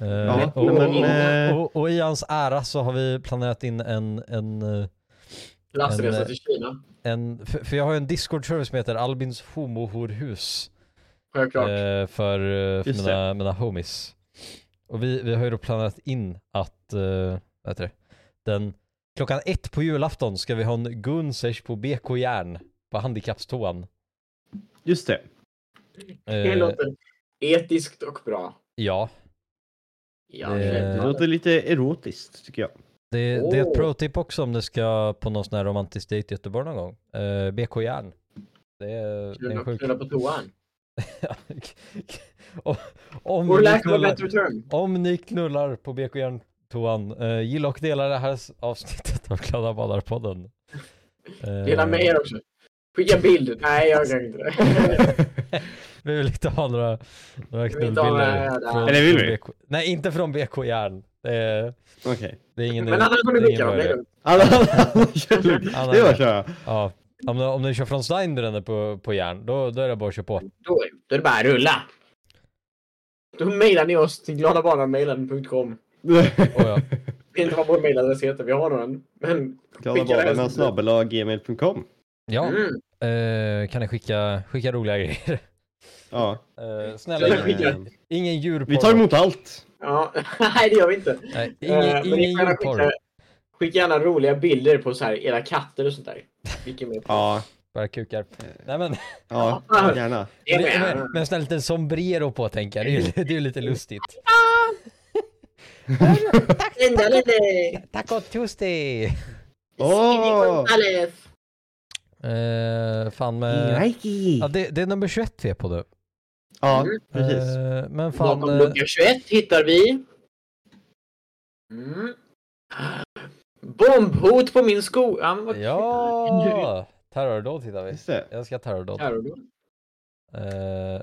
Eh,
Ja,
och,
men,
och,
eh,
och, och, och i hans ära så har vi planerat in en, en, eh,
Klassresa
En,
till Kina.
en för, för jag har ju en Discord-server som heter Albins homohorhus.
Självklart.
Eh, för, eh, för
Just
mina, mina homies. Och vi, vi har ju då planerat in att, eh, vad heter det, den, klockan ett på julafton ska vi ha en Gunsers på BK Järn på handikappstoan.
Just det.
Det
Eh,
låter etiskt och bra.
ja,
Ja,
Det-
låter lite erotiskt tycker jag.
Det, det är ett pro-tip också om du ska på någon sån här romantisk dejt i Göteborg någon gång. Eh, BK Järn. Det är, det är
Knulla,
sjuk...
knulla på toan.
om, om,
Or of a
knullar,
better term.
om ni knullar på BK Järn toan, eh, gilla och dela det här avsnittet av Glada Badar-podden. Eh,
Dela med er också. Skicka bild. Nej, jag kan inte det.
Vi vill inte ha några, några knullbilder.
Eller vill vi?
BK Nej, inte från BK Järn. Det är,
Okej.
det är ingen
Men
ingen
dem.
bra
Det är.
Alla, alla kör.
Alla
Det var köra.
Ja, om du, om du kör från Steinbrenner på, på järn, då, då är det bara att köra på.
Då, då är det bara att rulla. Då mejlar ni oss till gladabanamailen.com.
Oh, ja.
Jag vet inte vad vår mejladress heter, vi har någon. Men
Glada
Skicka det
barnen
här.
snabel-a gmail.com.
ja
mm,
eh, kan ni skicka, skicka roliga grejer?
Ja.
Eh, snälla, ingen, ingen djurporr.
Vi tar emot allt.
Ja, nej det gör vi inte.
Nej,
Eh,
ingen,
men
ingen djurporr.
skicka, skicka gärna roliga bilder på så här era katter och sånt där. Vilken mer?
Ja.
Bara kukar. Nej men,
Ja, gärna.
Det är
med,
med.
med, med en liten sombrero på tänker jag. Det är ju det är ju lite lustigt.
Linda.
Taco Tuesday!
Åh!
Gonzales.
Eh, fan med...
Nike!
Ja, det, det är nummer 21 vi är på nu.
Ja,
Mm.
precis.
Eh, men fan...
Bakom
eh,
lucka 21 hittar vi... Mm. Bombhot på min sko. Ja.
Ja! Terrordåd hittar vi.
Just det.
Jag älskar terrordåd.
Terrordåd.
Eh,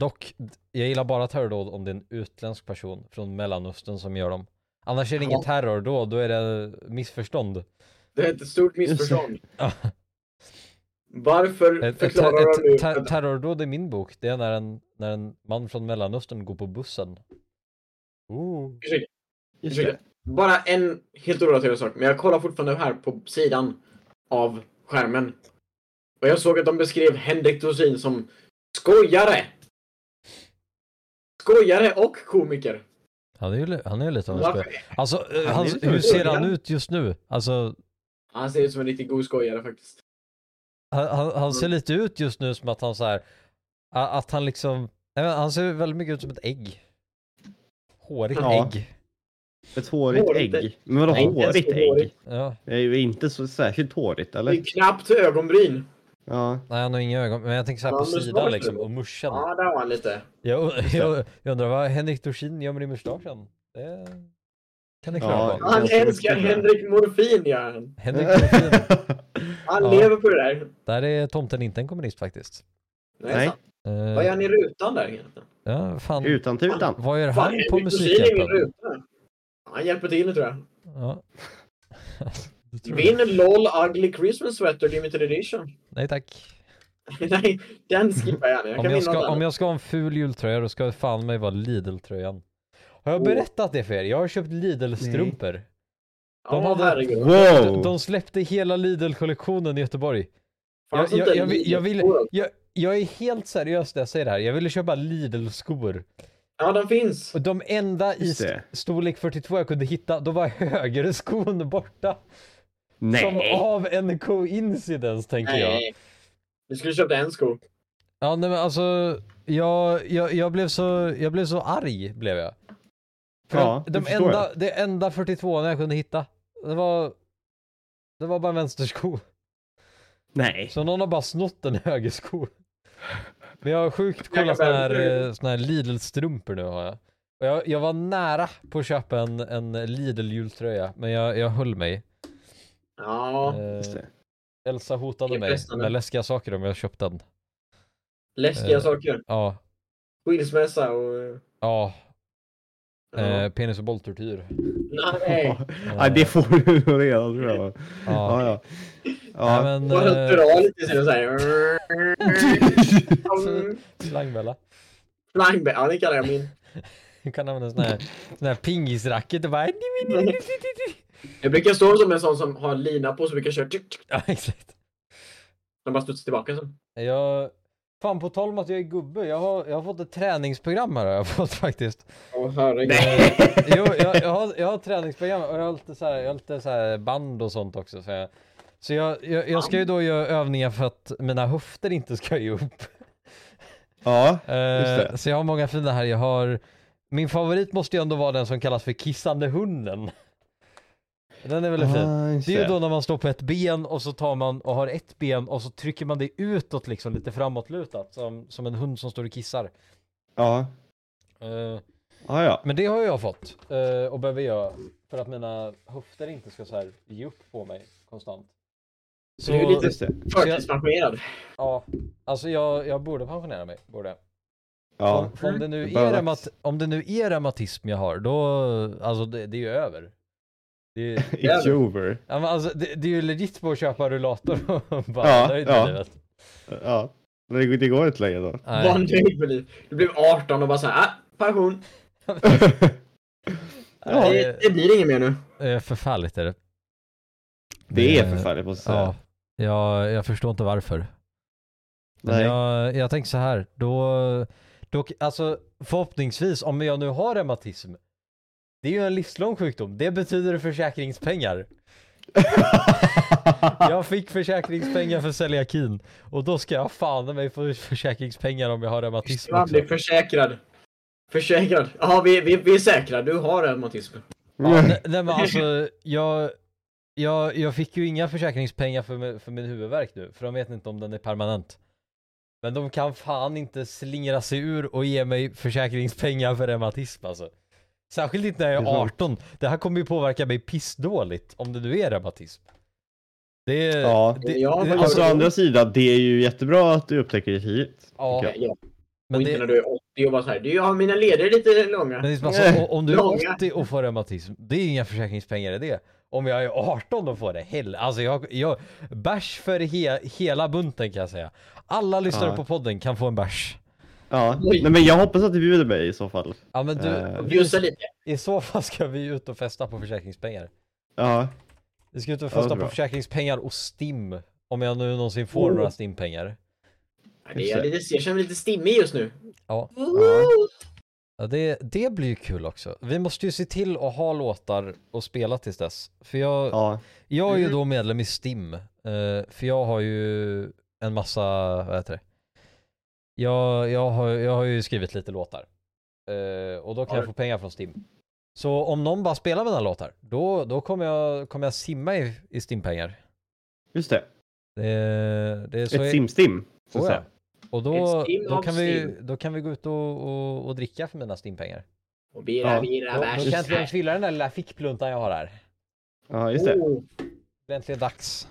dock, jag gillar bara terrordåd om det är en utländsk person från Mellanöstern som gör dem. Annars är det inget terrordåd, då är det missförstånd.
Det är ett stort missförstånd. Varför
Ett, ett,
förklarar nu
ett ter-
att
terrordåd i min bok, det är när en, när en man från Mellanöstern går på bussen. Ooh.
Ursäkta,
Just det.
ursäkta. Bara en helt orelaterad sak, men jag kollar fortfarande här på sidan av skärmen. Och jag såg att de beskrev Henrik Dorsin som skojare. Skojare och komiker.
Han är ju han är ju lite av en
Varför?
skoj. Alltså, eh,
Han
han, hur ser
skojare.
han ut just nu? Alltså,
Han ser ut som en riktigt god skojare faktiskt.
Han, han, han ser lite ut just nu som att han så här, att han liksom, vet, han ser väldigt mycket ut som ett ägg. Hårigt
Ja.
ägg.
Ett hårigt
Hårigt
ägg. Men vadå
Nej,
hårigt ägg?
hårigt.
Ja,
Det är ju inte så särskilt hårigt,
Det är
eller?
knappt ögonbryn.
Ja.
nej han har inga ögon, men jag tänker så här
Ja,
på sidan liksom, och muschen.
Ja, där var han lite.
Jag, jag, jag undrar vad Henrik Dorsin gör med din mustaschen? Det kan klara
Ja,
Han älskar Henrik Morfin, gör han.
Henrik Dorsin,
Han
Ja.
lever på det där.
där är tomten inte en kommunist faktiskt.
Nej.
Nej.
Eh,
Vad gör han i rutan där egentligen?
Ja, fan.
Utan tutan.
Vad gör
Fan,
han på Musikhjälpen?
Han hjälper till tror jag.
Ja. Det tror jag.
Vinn LOL Ugly Christmas Sweater Limited Edition.
Nej tack.
Nej, den skippar jag gärna. Jag
Om jag, ska, om jag ska ha en ful jultröja då ska det fan mig vara Lidl-tröjan. Har jag berättat det för er? Jag har köpt Lidl-strumpor. De
Ja,
hade-. De,
Wow!
de släppte hela Lidl-kollektionen i Göteborg. Jag- jag vill- jag vill-? Jag, jag är helt seriös när jag säger det här. Jag ville köpa Lidl-skor.
Ja, de finns.
Och de enda i st- storlek 42 jag kunde hitta, då var högerskon borta. Som
Nej!
av en coincidence tänker jag.
Nej. Du skulle köpt en sko.
Ja nej men alltså, jag, jag, jag, blev så, jag blev så arg blev jag. För
Ja,
de
förstår
enda, det enda 42 jag kunde hitta, det var, det var bara en vänstersko.
Nej!
Så någon har bara snott en högersko. Men jag har sjukt
Jag
coola såna här, eh, såna här Lidl-strumpor nu har jag. Och jag, jag var nära på att köpa en, en Lidl-jultröja, men jag, jag höll mig.
Ja,
Eh,
Just det.
Elsa hotade mig med läskiga saker om jag köpte den.
läskiga
eh,
saker.
Ja,
Skilsmässa och...
Ja. Eh, penis och bolltortyr.
Nej.
Ja, det får du nog redan tror jag.
Ja.
Ja, ja.
Nej, men, eh,
dra lite så såhär.
slangbella.
Flangbä, ja det kallar jag min.
Du kan använda sån här, sån här pingisracket och bara...
Jag brukar stå som en sån som har lina på så brukar jag köra.
Ja, exakt.
Den bara studsar tillbaka så.
Jag... Fan på tal om att jag är gubbe, jag har, jag har fått ett träningsprogram här har jag fått faktiskt.
Åh herregud.
Nej.
Jo, jag, jag, har, jag har ett träningsprogram och jag har lite så här, jag har lite så här band och sånt också. Så jag, så jag, jag, jag ska ju då göra övningar för att mina höfter inte ska ge upp.
Ja,
Eh,
det.
så jag har många fina här. Jag har, min favorit måste ju ändå vara den som kallas för kissande hunden. Den är väldigt fin.
Ah, just
Det är ju då när man står på ett ben och så tar man och har ett ben och så trycker man det utåt liksom lite framåtlutat som, som en hund som står och kissar.
Ja.
Eh,
Ah, ja.
men det har jag fått eh, och behöver göra för att mina höfter inte ska så här ge upp på mig konstant. Så,
Du är lite-. Förtidspensionerad.
ja, alltså jag, jag borde pensionera mig, borde.
Ja.
Om, om, det nu
Det
är om det nu är reumatism jag har, då, alltså det, det är ju över. Det, är-
It's over.
ja, men alltså, det, det är ju legit på att köpa rullator och bara
Ja,
nöjd med
ja.
livet.
Ja. Men det, det går inte längre då.
Nej.
Var nöjd med liv. Du blev 18 och bara såhär, ah, pension.
Ja,
det, det blir inget mer nu.
det är förfärligt är det.
Det är
Eh,
förfärligt måste jag
Ja,
säga.
jag, jag förstår inte varför. Men
Nej.
jag, jag tänker så här, då, då, alltså förhoppningsvis om jag nu har reumatism, det är ju en livslång sjukdom, det betyder försäkringspengar. Jag fick försäkringspengar för celiakin och då ska jag fan mig få försäkringspengar om jag har reumatism också.
blir försäkrad. Försäkrad. Ja, vi, vi, vi är säkra. Du har reumatism.
Ja, nej, nej men alltså, jag, jag, jag fick ju inga försäkringspengar för, för min huvudvärk nu, för de vet inte om den är permanent. Men de kan fan inte slingra sig ur och ge mig försäkringspengar för reumatism alltså. Särskilt inte när jag är
är sant.
18. Det här kommer ju påverka mig pissdåligt om det nu är reumatism. Det är...
Ja.
det,
Ja,
det,
Alltså å andra sidan, det är ju jättebra att du upptäcker det tidigt.
ja,
Ja,
men
och inte
det,
när du är 80 och bara såhär, du har mina leder är lite långa.
men det är som alltså, om du är
Långa.
80 och får reumatism, det är inga försäkringspengar i det. Om jag är 18 och får det, hell, alltså jag, jag bärs för he, hela bunten kan jag säga. Alla lyssnare
Ja.
på podden kan få en bärs.
Ja.
Oj.
Nej men jag hoppas att du bjuder mig i så fall.
Ja men du,
Eh,
vi,
Bjussa lite.
i så fall ska vi ut och festa på försäkringspengar.
Ja.
Vi ska ut och
det
festa
är
på
bra.
försäkringspengar och STIM. Om jag nu någonsin får
Oh.
några STIM-pengar.
Ja, det är lite, jag känner mig lite stimmig just nu.
Ja.
ja.
Ja, det, det blir ju kul också. Vi måste ju se till att ha låtar och spela tills dess. För jag,
Ja,
jag är ju
Mm.
då medlem i Stim. eh, för jag har ju en massa, vad heter det? Jag, jag, har, jag har ju skrivit lite låtar. Eh, och då kan
Har
jag
du?
få pengar från Stim. Så om någon bara spelar mina låtar, då, då kommer, jag, kommer jag simma i, i Stim-pengar.
just det.
Det, det är så
Ett sim-stim. Så att
Oh, ja.
säga.
Och då, då, kan vi, då kan vi gå ut och, och, och dricka för mina Stim-pengar.
Och bira,
Ja.
bira,
Då, då
bärs.
kan jag äntligen fylla den där lilla fickpluntan jag har här.
Ja, just det.
Oh.
Det är äntligen dags.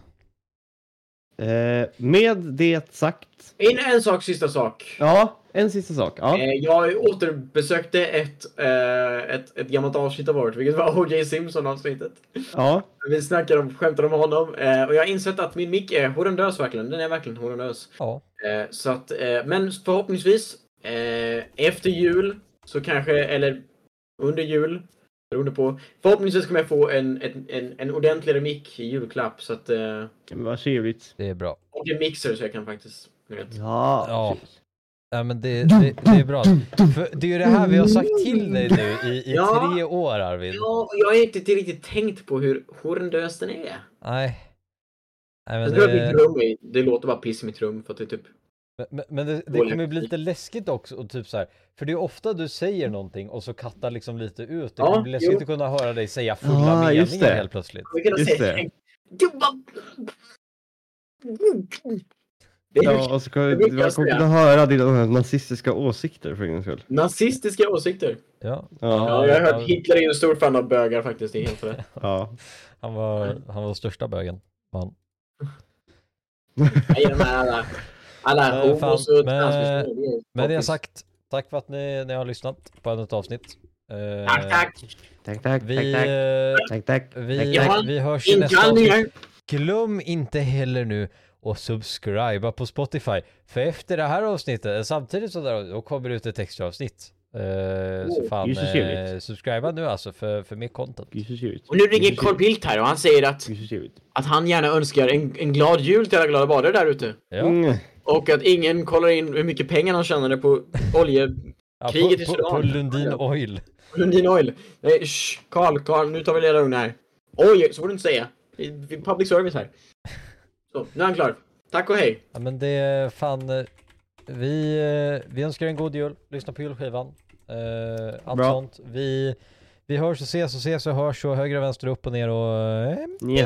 Eh, med det sagt.
In en sak, sista sak.
Ja, en sista sak. Ja.
Eh, Jag återbesökte ett, eh, ett, ett gammalt avsnitt av vårt, vilket var O.J. Simpson-avsnittet.
ja.
Vi snackade om, skämtade om honom eh, och jag har insett att min mick är horrendös verkligen. Den är verkligen horrendös.
Ja.
Eh, så att, eh, men förhoppningsvis eh, efter jul så kanske, eller under jul, beroende på. Förhoppningsvis kommer jag få en, en, en, en ordentligare mick i julklapp så att, eh,
Men Vad trevligt.
Det är bra.
och en mixer så jag kan faktiskt.
Ja.
Ja. Ja men det, det, det är bra. För det är ju det här vi har sagt till dig nu i, i
Ja.
tre år Arvid.
Ja, jag har inte riktigt tänkt på hur horrendös den är.
Nej. Nej men
mitt
det,
rum är, det låter bara piss i mitt rum för att det är typ
men, men det, det kommer ju bli lite läskigt också och typ så här. För det är ofta du säger någonting och så kattar liksom lite ut. Det
Ja,
kommer bli läskigt
jo.
att kunna höra dig säga fulla
just
meningar
det.
helt plötsligt.
Just det. Ja, och så kommer man kommer kunna höra dina nazistiska åsikter för en skull.
nazistiska åsikter.
Ja.
Ja.
Ja, jag har hört Hitler är en stor fan av bögar faktiskt. Det är helt rätt.
Ja.
Han var, han var största bögen. Man.
Nej, alla,
Eh, fan,
och det är
Med det sagt, tack för att ni, ni har lyssnat på ett avsnitt. Eh,
Tack, tack.
Tack, tack,
Vi,
tack, tack.
eh,
Tack, tack.
vi,
Ja,
vi hörs i nästa avsnitt. Glöm inte heller nu att subscriba på Spotify. För efter det här avsnittet, samtidigt så där, då kommer det ut ett extra avsnitt. Eh, så fan, eh, subscriba nu alltså för, för mer content.
Och nu ringer Carl Bildt här och han säger att, att han gärna önskar en, en glad jul till alla glada badare där ute.
Ja.
Mm.
Och att ingen kollar in hur mycket pengar han tjänade på olje...
Ja,
Kriget i
på, på,
Sudan.
på Lundin Oil.
Lundin Oil. Nej, shh, Carl, Carl, nu tar vi leda lugna här. Oj, så får du inte säga. Vi, vi public service här. Så, nu är han klar. Tack och hej.
Ja men det är fan, eh, vi, eh, vi önskar en god jul, lyssna på julskivan. Eh, allt
Bra.
sånt. Vi, vi hörs och ses och ses och hörs och höger och vänster upp och ner och... Eh,
Ni!